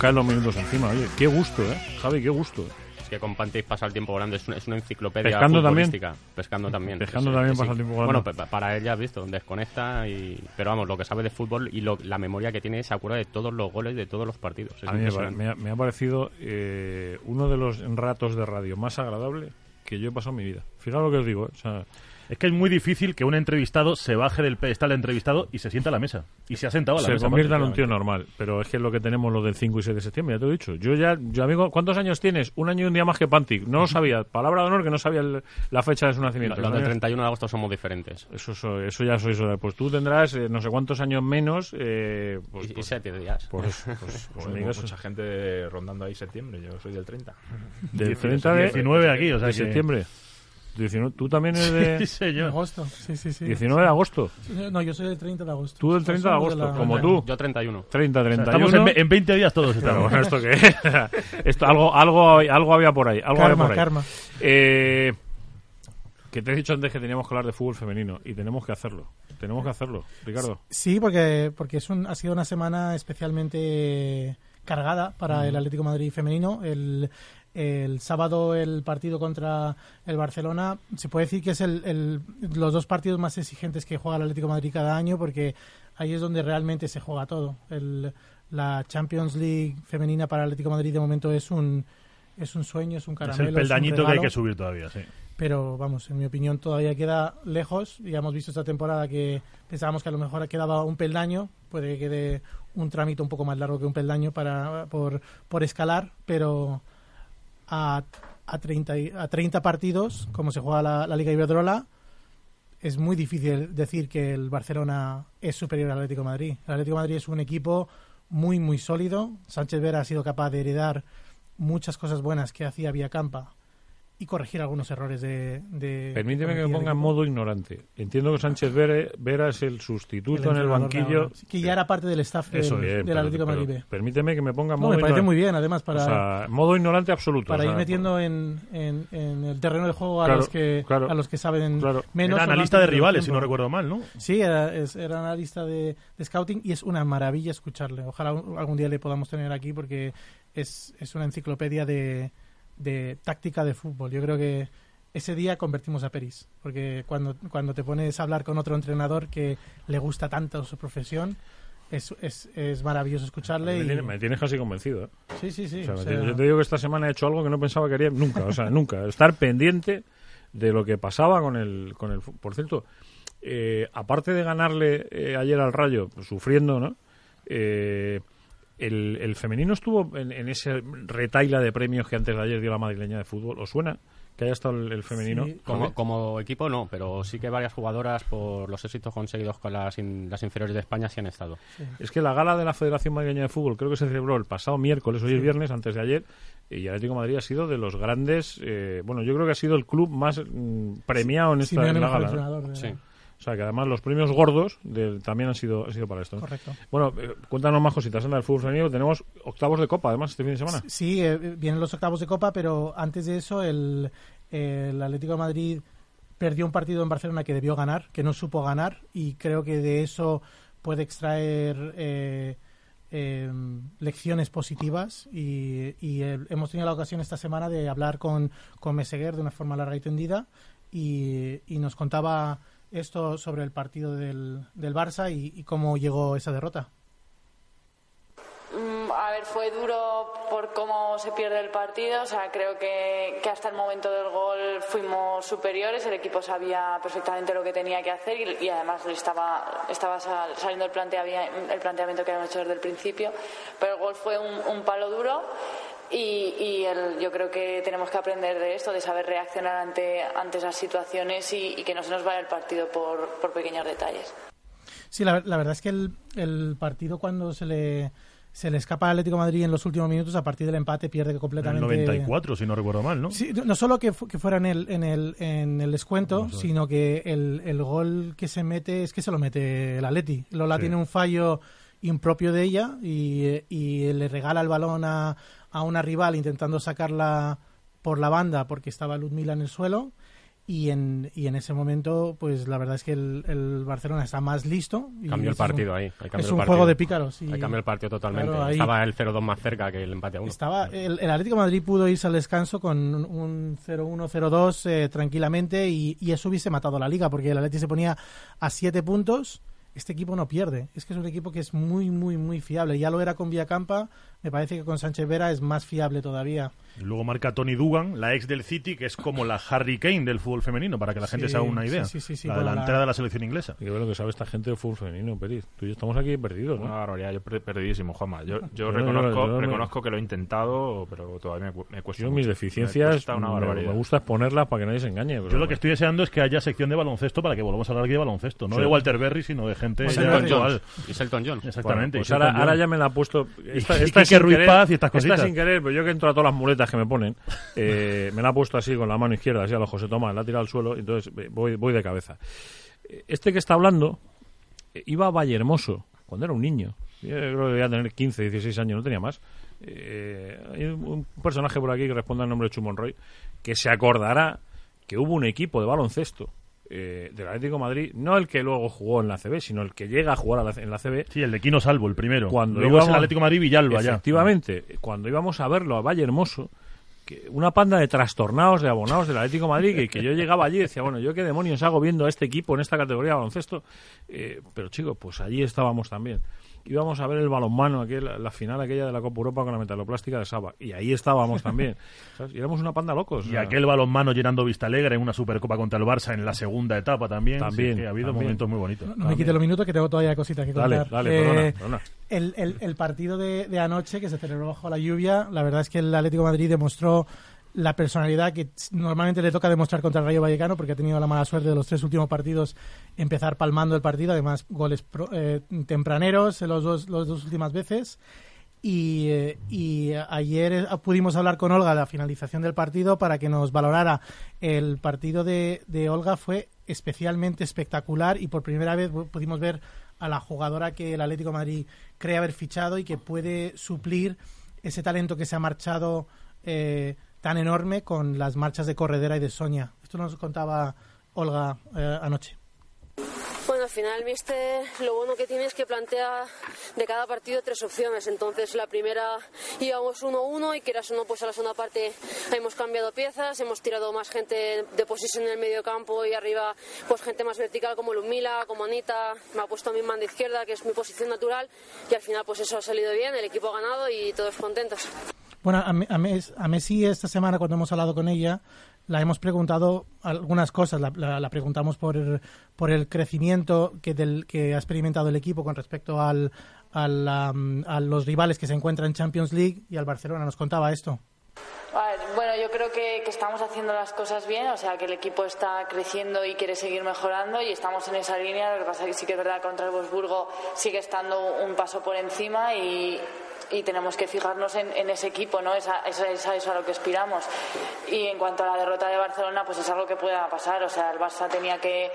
Caen los minutos encima. Oye, qué gusto, ¿eh? Javi, qué gusto. Es que con Pantic pasa el tiempo volando, es una, es una enciclopedia ¿Pescando también? futbolística. Pescando también. Pescando Sí, también pasa el tiempo volando. Bueno, pa- para ella, has visto, desconecta y... Pero vamos, lo que sabe de fútbol y lo- la memoria que tiene se acuerda de todos los goles de todos los partidos. Es A mí me, ha, me ha parecido eh, uno de los ratos de radio más agradables que yo he pasado en mi vida. Fijaos lo que os digo. ¿eh? O sea, Es que es muy difícil que un entrevistado se baje del pedestal entrevistado y se sienta a la mesa. Y se ha sentado a la se mesa. convierta en un tío normal. Pero es que es lo que tenemos los del 5 y 6 de septiembre, ya te lo he dicho. Yo ya, yo amigo, ¿cuántos años tienes? Un año y un día más que Pantic. No lo sabía. Palabra de honor que no sabía el- la fecha de su nacimiento. Los del había- 31 de agosto somos diferentes. Eso, so- eso ya hora. Pues tú tendrás eh, no sé cuántos años menos. Eh, pues, Y- y pues- siete días. Pues, pues, pues, Pues amigo, mucha gente rondando ahí septiembre, yo soy del 30. del 19 30 de, 19 aquí, o sea de que- septiembre. 19 tú también eres de Sí, señor. agosto, sí, sí, sí. 19 de agosto. No, yo soy del 30 de agosto. Tú del 30 de agosto, la- como tú. Yo 31. 30, O sea, 31. estamos en, en 20 días todos. Estamos. bueno, ¿esto qué es? Esto, algo, algo, algo había por ahí. Algo Karma, había por ahí. karma. Eh, que te he dicho antes que teníamos que hablar de fútbol femenino y tenemos que hacerlo. Tenemos que hacerlo, Ricardo. Sí, porque, porque es un, ha sido una semana especialmente cargada para el Atlético de Madrid femenino. El, el sábado el partido contra el Barcelona se puede decir que es el, el- los dos partidos más exigentes que juega el Atlético de Madrid cada año porque ahí es donde realmente se juega todo. El, la Champions League femenina para el Atlético de Madrid de momento es un es un sueño, es un Es caramelo. el un peldañito que hay que subir todavía, sí. pero vamos, en mi opinión todavía queda lejos. Ya hemos visto esta temporada que pensábamos que a lo mejor quedaba un peldaño, puede que quede un trámite un poco más largo que un peldaño para por, por escalar, pero a, a, 30, y- a 30 partidos, como se juega la, Liga Iberdrola, es muy difícil decir que el Barcelona es superior al Atlético Madrid. El Atlético Madrid es un equipo muy, muy sólido. Sánchez Vera ha sido capaz de heredar muchas cosas buenas que hacía Villacampa y corregir algunos errores de... de Permíteme que me ponga en modo ignorante. Entiendo que Sánchez Vera, Vera es el sustituto en el banquillo. que ya era parte del staff del, Eso bien, del pero- Atlético de pero Madrid B. Permíteme que me ponga en No, modo me parece ignorante. muy bien, además, para, O sea, modo ignorante absoluto. para o sea, ir metiendo en, en, en el terreno de juego a, Claro, los, que, claro, a los que saben claro. menos. Era analista de rivales, si no recuerdo mal, ¿no? Sí, era, es- era analista de, de scouting y es una maravilla escucharle. Ojalá un- algún día le podamos tener aquí porque es, es una enciclopedia de, de táctica de fútbol. Yo creo que ese día convertimos a Peris, porque cuando, cuando te pones a hablar con otro entrenador que le gusta tanto su profesión, es, es, es maravilloso escucharle. Me, y- tienes, me tienes casi convencido. ¿eh? Sí, sí, sí. O sea, o me sea- tienes- yo te digo que esta semana he hecho algo que no pensaba que haría nunca. O sea, nunca. Estar pendiente de lo que pasaba con el. Con el por cierto, eh, aparte de ganarle eh, ayer al Rayo, pues, sufriendo, ¿no? Eh, el, el femenino estuvo en, en ese retaila de premios que antes de ayer dio la madrileña de fútbol. ¿Os suena que haya estado el, el femenino? Como, como equipo no, pero sí que varias jugadoras por los éxitos conseguidos con las, in- las inferiores de España sí han estado. Es que la gala de la Federación Madrileña de Fútbol creo que se celebró el pasado miércoles, hoy es viernes, antes de ayer, y Atlético de Madrid ha sido de los grandes, eh, bueno, yo creo que ha sido el club más mm, premiado en esta en la gala. Sí. O sea, que además los premios gordos también han sido, han sido para esto. Correcto. Bueno, eh, cuéntanos más cositas anda del fútbol femenino. Tenemos octavos de Copa, además, este fin de semana. Sí, eh, vienen los octavos de Copa, pero antes de eso el, el Atlético de Madrid perdió un partido en Barcelona que debió ganar, que no supo ganar, y creo que de eso puede extraer eh, eh, lecciones positivas. Y, y, eh, hemos tenido la ocasión esta semana de hablar con, con Meseguer de una forma larga y tendida, y, y nos contaba esto sobre el partido del, del Barça y, y cómo llegó esa derrota. Mm, A ver, fue duro por cómo se pierde el partido. O sea, creo que, que hasta el momento del gol fuimos superiores. El equipo sabía perfectamente lo que tenía que hacer y, y además estaba, estaba sal- saliendo el, planteami- el planteamiento que habíamos hecho desde el principio. Pero el gol fue un, un palo duro y, y el- yo creo que tenemos que aprender de esto, de saber reaccionar ante, ante esas situaciones y, y que no se nos vaya el partido por, por pequeños detalles. Sí, la, la verdad es que el, el partido cuando se le, se le escapa al Atlético de Madrid en los últimos minutos, a partir del empate pierde En el completamente... 94, si no recuerdo mal, ¿no? Sí, no solo que, fu- que fuera en el, en el, en el descuento, sino que el, el gol que se mete es que se lo mete el Atleti. Lola Sí. tiene un fallo impropio de ella y, y le regala el balón a, a una rival intentando sacarla por la banda porque estaba Ludmila en el suelo y en, y en ese momento pues la verdad es que el, el Barcelona está más listo y Cambió el es un- partido ahí. es un partido. juego de pícaros y Ahí cambió el partido totalmente. Claro, ahí- Estaba el 0-2 más cerca que el empate a estaba el, el Atlético de Madrid pudo irse al descanso con un- un 0-1, 0-2 eh, tranquilamente y, y eso hubiese matado la liga porque el Atlético se ponía a 7 puntos este equipo no pierde. Es que es un equipo que es muy, muy, muy fiable. Ya lo era con Villacampa, me parece que con Sánchez Vera es más fiable todavía. Y luego marca Tony Dugan, la ex del City, que es como la Harry Kane del fútbol femenino, para que la gente Sí, se haga una idea. sí, sí, sí, la delantera de la selección inglesa. Y bueno que sabe esta gente del fútbol femenino, Periz. Tú y yo estamos aquí perdidos, ¿no? Una barbaridad, yo per- perdidísimo, Juanma. Yo, yo Yo- reconozco, yo me- reconozco que lo he intentado, pero todavía me, cu- me cuesta. Yo mucho. mis Me deficiencias cuesta una me, barbaridad. me gusta exponerlas para que nadie se engañe. pero Yo lo que estoy deseando es que haya sección de baloncesto para que volvamos a hablar aquí de baloncesto. No Sí. de Walter Berry, sino de gente Y Selton actual. Jones. Y Selton Jones. Exactamente. Bueno, pues y ahora, ahora ya me la ha puesto. Esta, Y esta Quique sin Ruiz querer, Paz y estas esta cositas. sin querer, pero yo que entro a todas las muletas que me ponen, eh, me la ha puesto así con la mano izquierda, así a los José Tomás, la ha tirado al suelo, y entonces eh, voy, voy de cabeza. Eh, Este que está hablando eh, iba a Vallehermoso cuando era un niño. Yo creo que debía tener 15, 16 años, no tenía más. Eh, hay un un personaje por aquí que responde al nombre de Chumonroy que se acordará que hubo un equipo de baloncesto eh, del Atlético de Madrid, no el que luego jugó en la CB, sino el que llega a jugar a la- en la CB. Sí, el de Quino Salvo, el primero. Cuando Luego es el íbamos- Atlético de Madrid Villalba ya. Efectivamente, cuando íbamos a verlo a Valle Hermoso, que una panda de trastornados, de abonados del Atlético de Madrid, que, que yo llegaba allí y decía, bueno, yo qué demonios hago viendo a este equipo en esta categoría de baloncesto. Eh, pero chicos, pues allí estábamos también. Íbamos a ver el balonmano, aquel, la final aquella de la Copa Europa con la metaloplástica de Saba. Y ahí estábamos también. ¿sabes? Y éramos una panda locos. o Y sea, aquel balonmano llenando Vista Alegre en una Supercopa contra el Barça en la segunda etapa también. También, Sí, que ha habido también. momentos muy bonitos. No me quite los minutos que tengo todavía cositas que Dale, contar. dale, Eh, perdona, perdona. El, el- el partido de, de anoche que se celebró bajo la lluvia, la verdad es que el Atlético de Madrid demostró la personalidad que normalmente le toca demostrar contra el Rayo Vallecano porque ha tenido la mala suerte de los tres últimos partidos empezar palmando el partido, además goles pro- eh, tempraneros los dos, los dos últimas veces. Y, eh, y ayer eh, pudimos hablar con Olga a la finalización del partido para que nos valorara. El partido de, de Olga fue especialmente espectacular y por primera vez pu- pudimos ver a la jugadora que el Atlético de Madrid cree haber fichado y que puede suplir ese talento que se ha marchado eh, tan enorme con las marchas de Corredera y de Sonia. Esto nos contaba Olga eh, anoche. Al final, viste, lo bueno que tiene es que plantea de cada partido tres opciones. Entonces, la primera íbamos 1-1 y quieras o no, pues a la segunda parte hemos cambiado piezas, hemos tirado más gente de posición en el medio campo y arriba, pues gente más vertical como Lumila, como Anita, me ha puesto a mi mano izquierda, que es mi posición natural, y al final, pues eso ha salido bien, el equipo ha ganado y todos contentos. Bueno, a Messi esta semana cuando hemos hablado con ella, la hemos preguntado algunas cosas. La, preguntamos por por el crecimiento que, del, que ha experimentado el equipo con respecto al, a los rivales que se encuentran en Champions League y al Barcelona. Nos contaba esto. Bueno, yo creo que, estamos haciendo las cosas bien, o sea, que el equipo está creciendo y quiere seguir mejorando y estamos en esa línea. Lo que pasa es que sí que es verdad, contra el Wolfsburgo sigue estando un paso por encima y, tenemos que fijarnos en, ese equipo, ¿no? Es a, es, a- es a eso a lo que aspiramos. Y en cuanto a la derrota de Barcelona, pues es algo que pueda pasar. O sea, el Barça tenía que,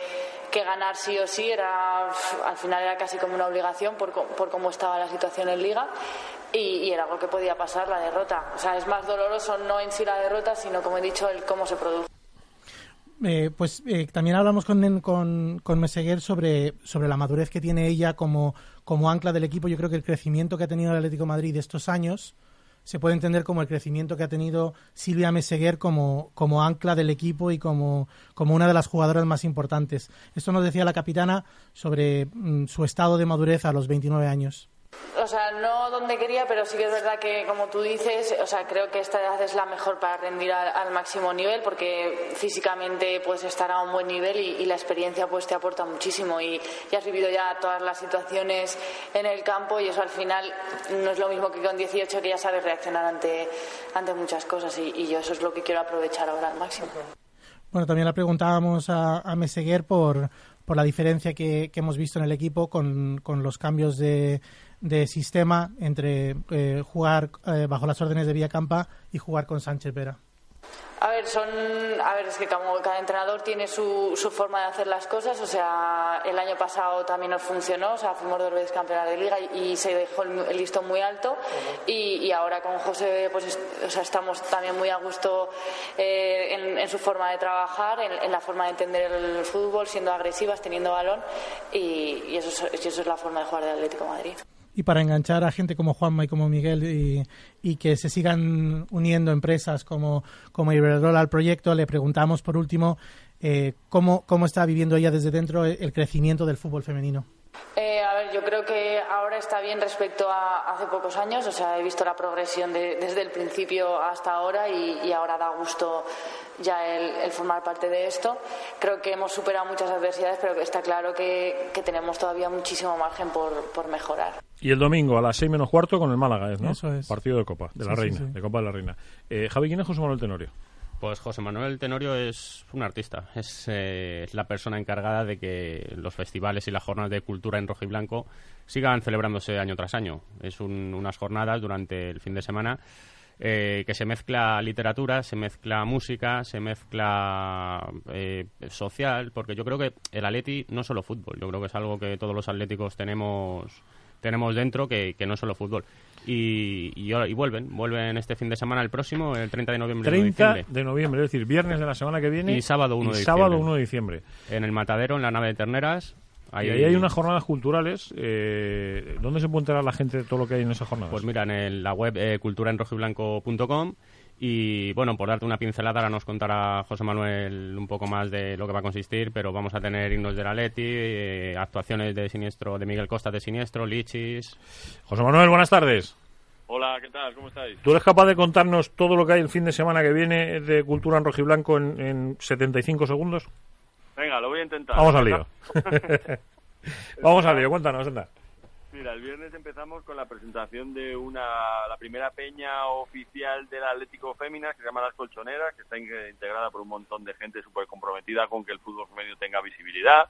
ganar sí o sí, era, al final era casi como una obligación por, por cómo estaba la situación en Liga. Y, y era algo que podía pasar, la derrota. O sea, es más doloroso no en sí la derrota, sino, como he dicho, el cómo se produjo. Eh, pues eh, también hablamos con, con, Meseguer sobre, sobre la madurez que tiene ella como, como ancla del equipo. Yo creo que el crecimiento que ha tenido el Atlético Madrid de estos años se puede entender como el crecimiento que ha tenido Silvia Meseguer como, como ancla del equipo y como, como una de las jugadoras más importantes. Esto nos decía la capitana sobre mm, su estado de madurez a los 29 años. O sea, no donde quería, pero sí que es verdad que, como tú dices, o sea, creo que esta edad es la mejor para rendir al, máximo nivel, porque físicamente puedes estar a un buen nivel y, la experiencia pues te aporta muchísimo y, y has vivido ya todas las situaciones en el campo y eso al final no es lo mismo que con 18 que ya sabes reaccionar ante, ante muchas cosas y, yo eso es lo que quiero aprovechar ahora al máximo. Bueno, también la preguntábamos a, a Meseguer por, por la diferencia que, que hemos visto en el equipo con, con los cambios de, de sistema entre eh, jugar eh, bajo las órdenes de Villacampa y jugar con Sánchez Vera. A ver, son, a ver, es que como cada entrenador tiene su, su forma de hacer las cosas, o sea, el año pasado también nos funcionó, o sea, fuimos dos veces campeonas de liga y, se dejó el, listón muy alto y, ahora con José, pues, es- o sea, estamos también muy a gusto eh, en, su forma de trabajar, en, la forma de entender el fútbol, siendo agresivas, teniendo balón y, eso, es, la forma de jugar del Atlético Madrid. Y para enganchar a gente como Juanma y como Miguel y, y que se sigan uniendo empresas como, como Iberdrola al proyecto, le preguntamos por último eh, cómo, cómo está viviendo ella desde dentro el crecimiento del fútbol femenino. Yo creo que ahora está bien respecto a hace pocos años. O sea, he visto la progresión de- desde el principio hasta ahora y, y ahora da gusto ya el, el formar parte de esto. Creo que hemos superado muchas adversidades, pero que está claro que, que tenemos todavía muchísimo margen por, por mejorar. Y el domingo a las 6 menos cuarto con el Málaga, ¿es, ¿no? Eso es. Partido de Copa, de la Sí, sí, Reina, sí. de Copa de la Reina. Eh, Javi, ¿quién es José Manuel Tenorio? Pues José Manuel Tenorio es un artista, es, eh, la persona encargada de que los festivales y las jornadas de cultura en rojo y blanco sigan celebrándose año tras año. Es un- unas jornadas durante el fin de semana eh, que se mezcla literatura, se mezcla música, se mezcla eh, social, porque yo creo que el atleti no es solo fútbol, yo creo que es algo que todos los atléticos tenemos tenemos dentro que, que no es solo fútbol. Y, y, vuelven, vuelven este fin de semana, el próximo, el 30 de noviembre. 1 de 30 diciembre. de noviembre, es decir, viernes de la semana que viene. Y sábado 1 y de sábado diciembre. 1 de diciembre. En el Matadero, en la nave de Terneras. Y ahí hay unas jornadas culturales. Eh, ¿Dónde se puede enterar la gente de todo lo que hay en esas jornadas? Pues mira, en el- la web eh, culturaenrojiblanco.com y bueno, por darte una pincelada, ahora nos contará José Manuel un poco más de lo que va a consistir, pero vamos a tener himnos de la Leti, eh, actuaciones de Siniestro, de Miguel Costa de Siniestro, Lichis. José Manuel, buenas tardes. Hola, ¿qué tal? ¿Cómo estáis? ¿Tú eres capaz de contarnos todo lo que hay el fin de semana que viene de Cultura en Rojiblanco en, en 75 segundos? Venga, lo voy a intentar. Vamos al lío. Vamos al lío, cuéntanos, anda. Mira, el viernes empezamos con la presentación de una la primera peña oficial del Atlético Féminas que se llama Las Colchoneras, que está in- integrada por un montón de gente súper comprometida con que el fútbol femenino tenga visibilidad.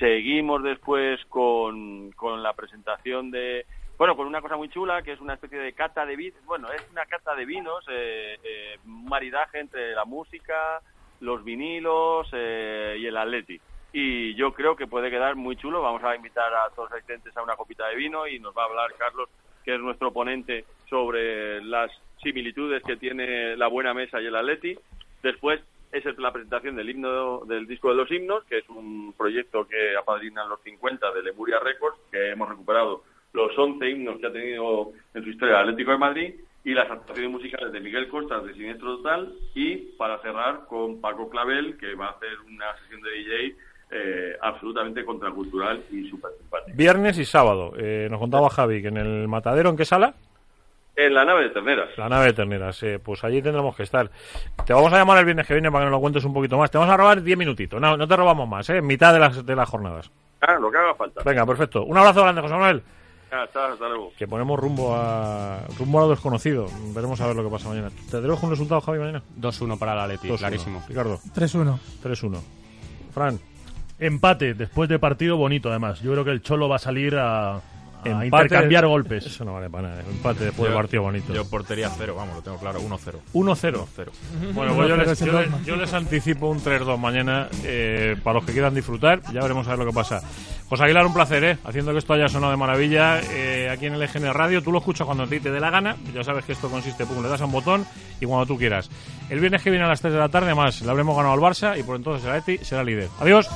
Seguimos después con, con la presentación de, bueno, con una cosa muy chula que es una especie de cata de vinos, bueno, es una cata de vinos, eh, eh, un maridaje entre la música, los vinilos eh, y el atleti. Y yo creo que puede quedar muy chulo. Vamos a invitar a todos los asistentes a una copita de vino y nos va a hablar Carlos, que es nuestro ponente, sobre las similitudes que tiene la buena mesa y el atleti. Después es la presentación del himno del disco de los himnos, que es un proyecto que apadrinan los 50 de Lemuria Records, que hemos recuperado los 11 himnos que ha tenido en su historia el Atlético de Madrid y las actuaciones musicales de Miguel Costas de Siniestro Total y para cerrar con Paco Clavel que va a hacer una sesión de DJ eh, absolutamente contracultural y súper simpática. Viernes y sábado. Eh, nos contaba Javi que en el Matadero, ¿en qué sala? En la nave de Terneras. La nave de Terneras. eh, pues allí tendremos que estar. Te vamos a llamar el viernes que viene para que nos lo cuentes un poquito más. Te vamos a robar 10 minutitos. No, no te robamos más, ¿eh? En mitad de las, de las jornadas. Ah, lo que haga falta. Venga, perfecto. Un abrazo grande, José Manuel. Hasta, hasta luego. Que ponemos rumbo a rumbo a lo desconocido. Veremos a ver lo que pasa mañana. ¿Te tenemos un resultado, Javi, mañana? 2-1 para la Leti, 2-1. clarísimo. Ricardo. 3-1. 3-1. Fran. Empate, después de partido bonito además. Yo creo que el Cholo va a salir a, a Empate- intercambiar golpes. Eso no vale para nada. Empate después de partido bonito. Yo portería cero, vamos, lo tengo claro, 1-0. 1-0. 1-0. Bueno, pues yo 1-0 les, yo les- yo les anticipo un 3-2 mañana eh, para los que quieran disfrutar. Ya veremos a ver lo que pasa. José Aguilar, un placer, ¿eh? Haciendo que esto haya sonado de maravilla eh, aquí en el EGN Radio. Tú lo escuchas cuando ti te dé la gana. Ya sabes que esto consiste, pum, le das a un botón y cuando tú quieras. El viernes que viene a las 3 de la tarde más le habremos ganado al Barça y por entonces el Atleti será líder. Adiós.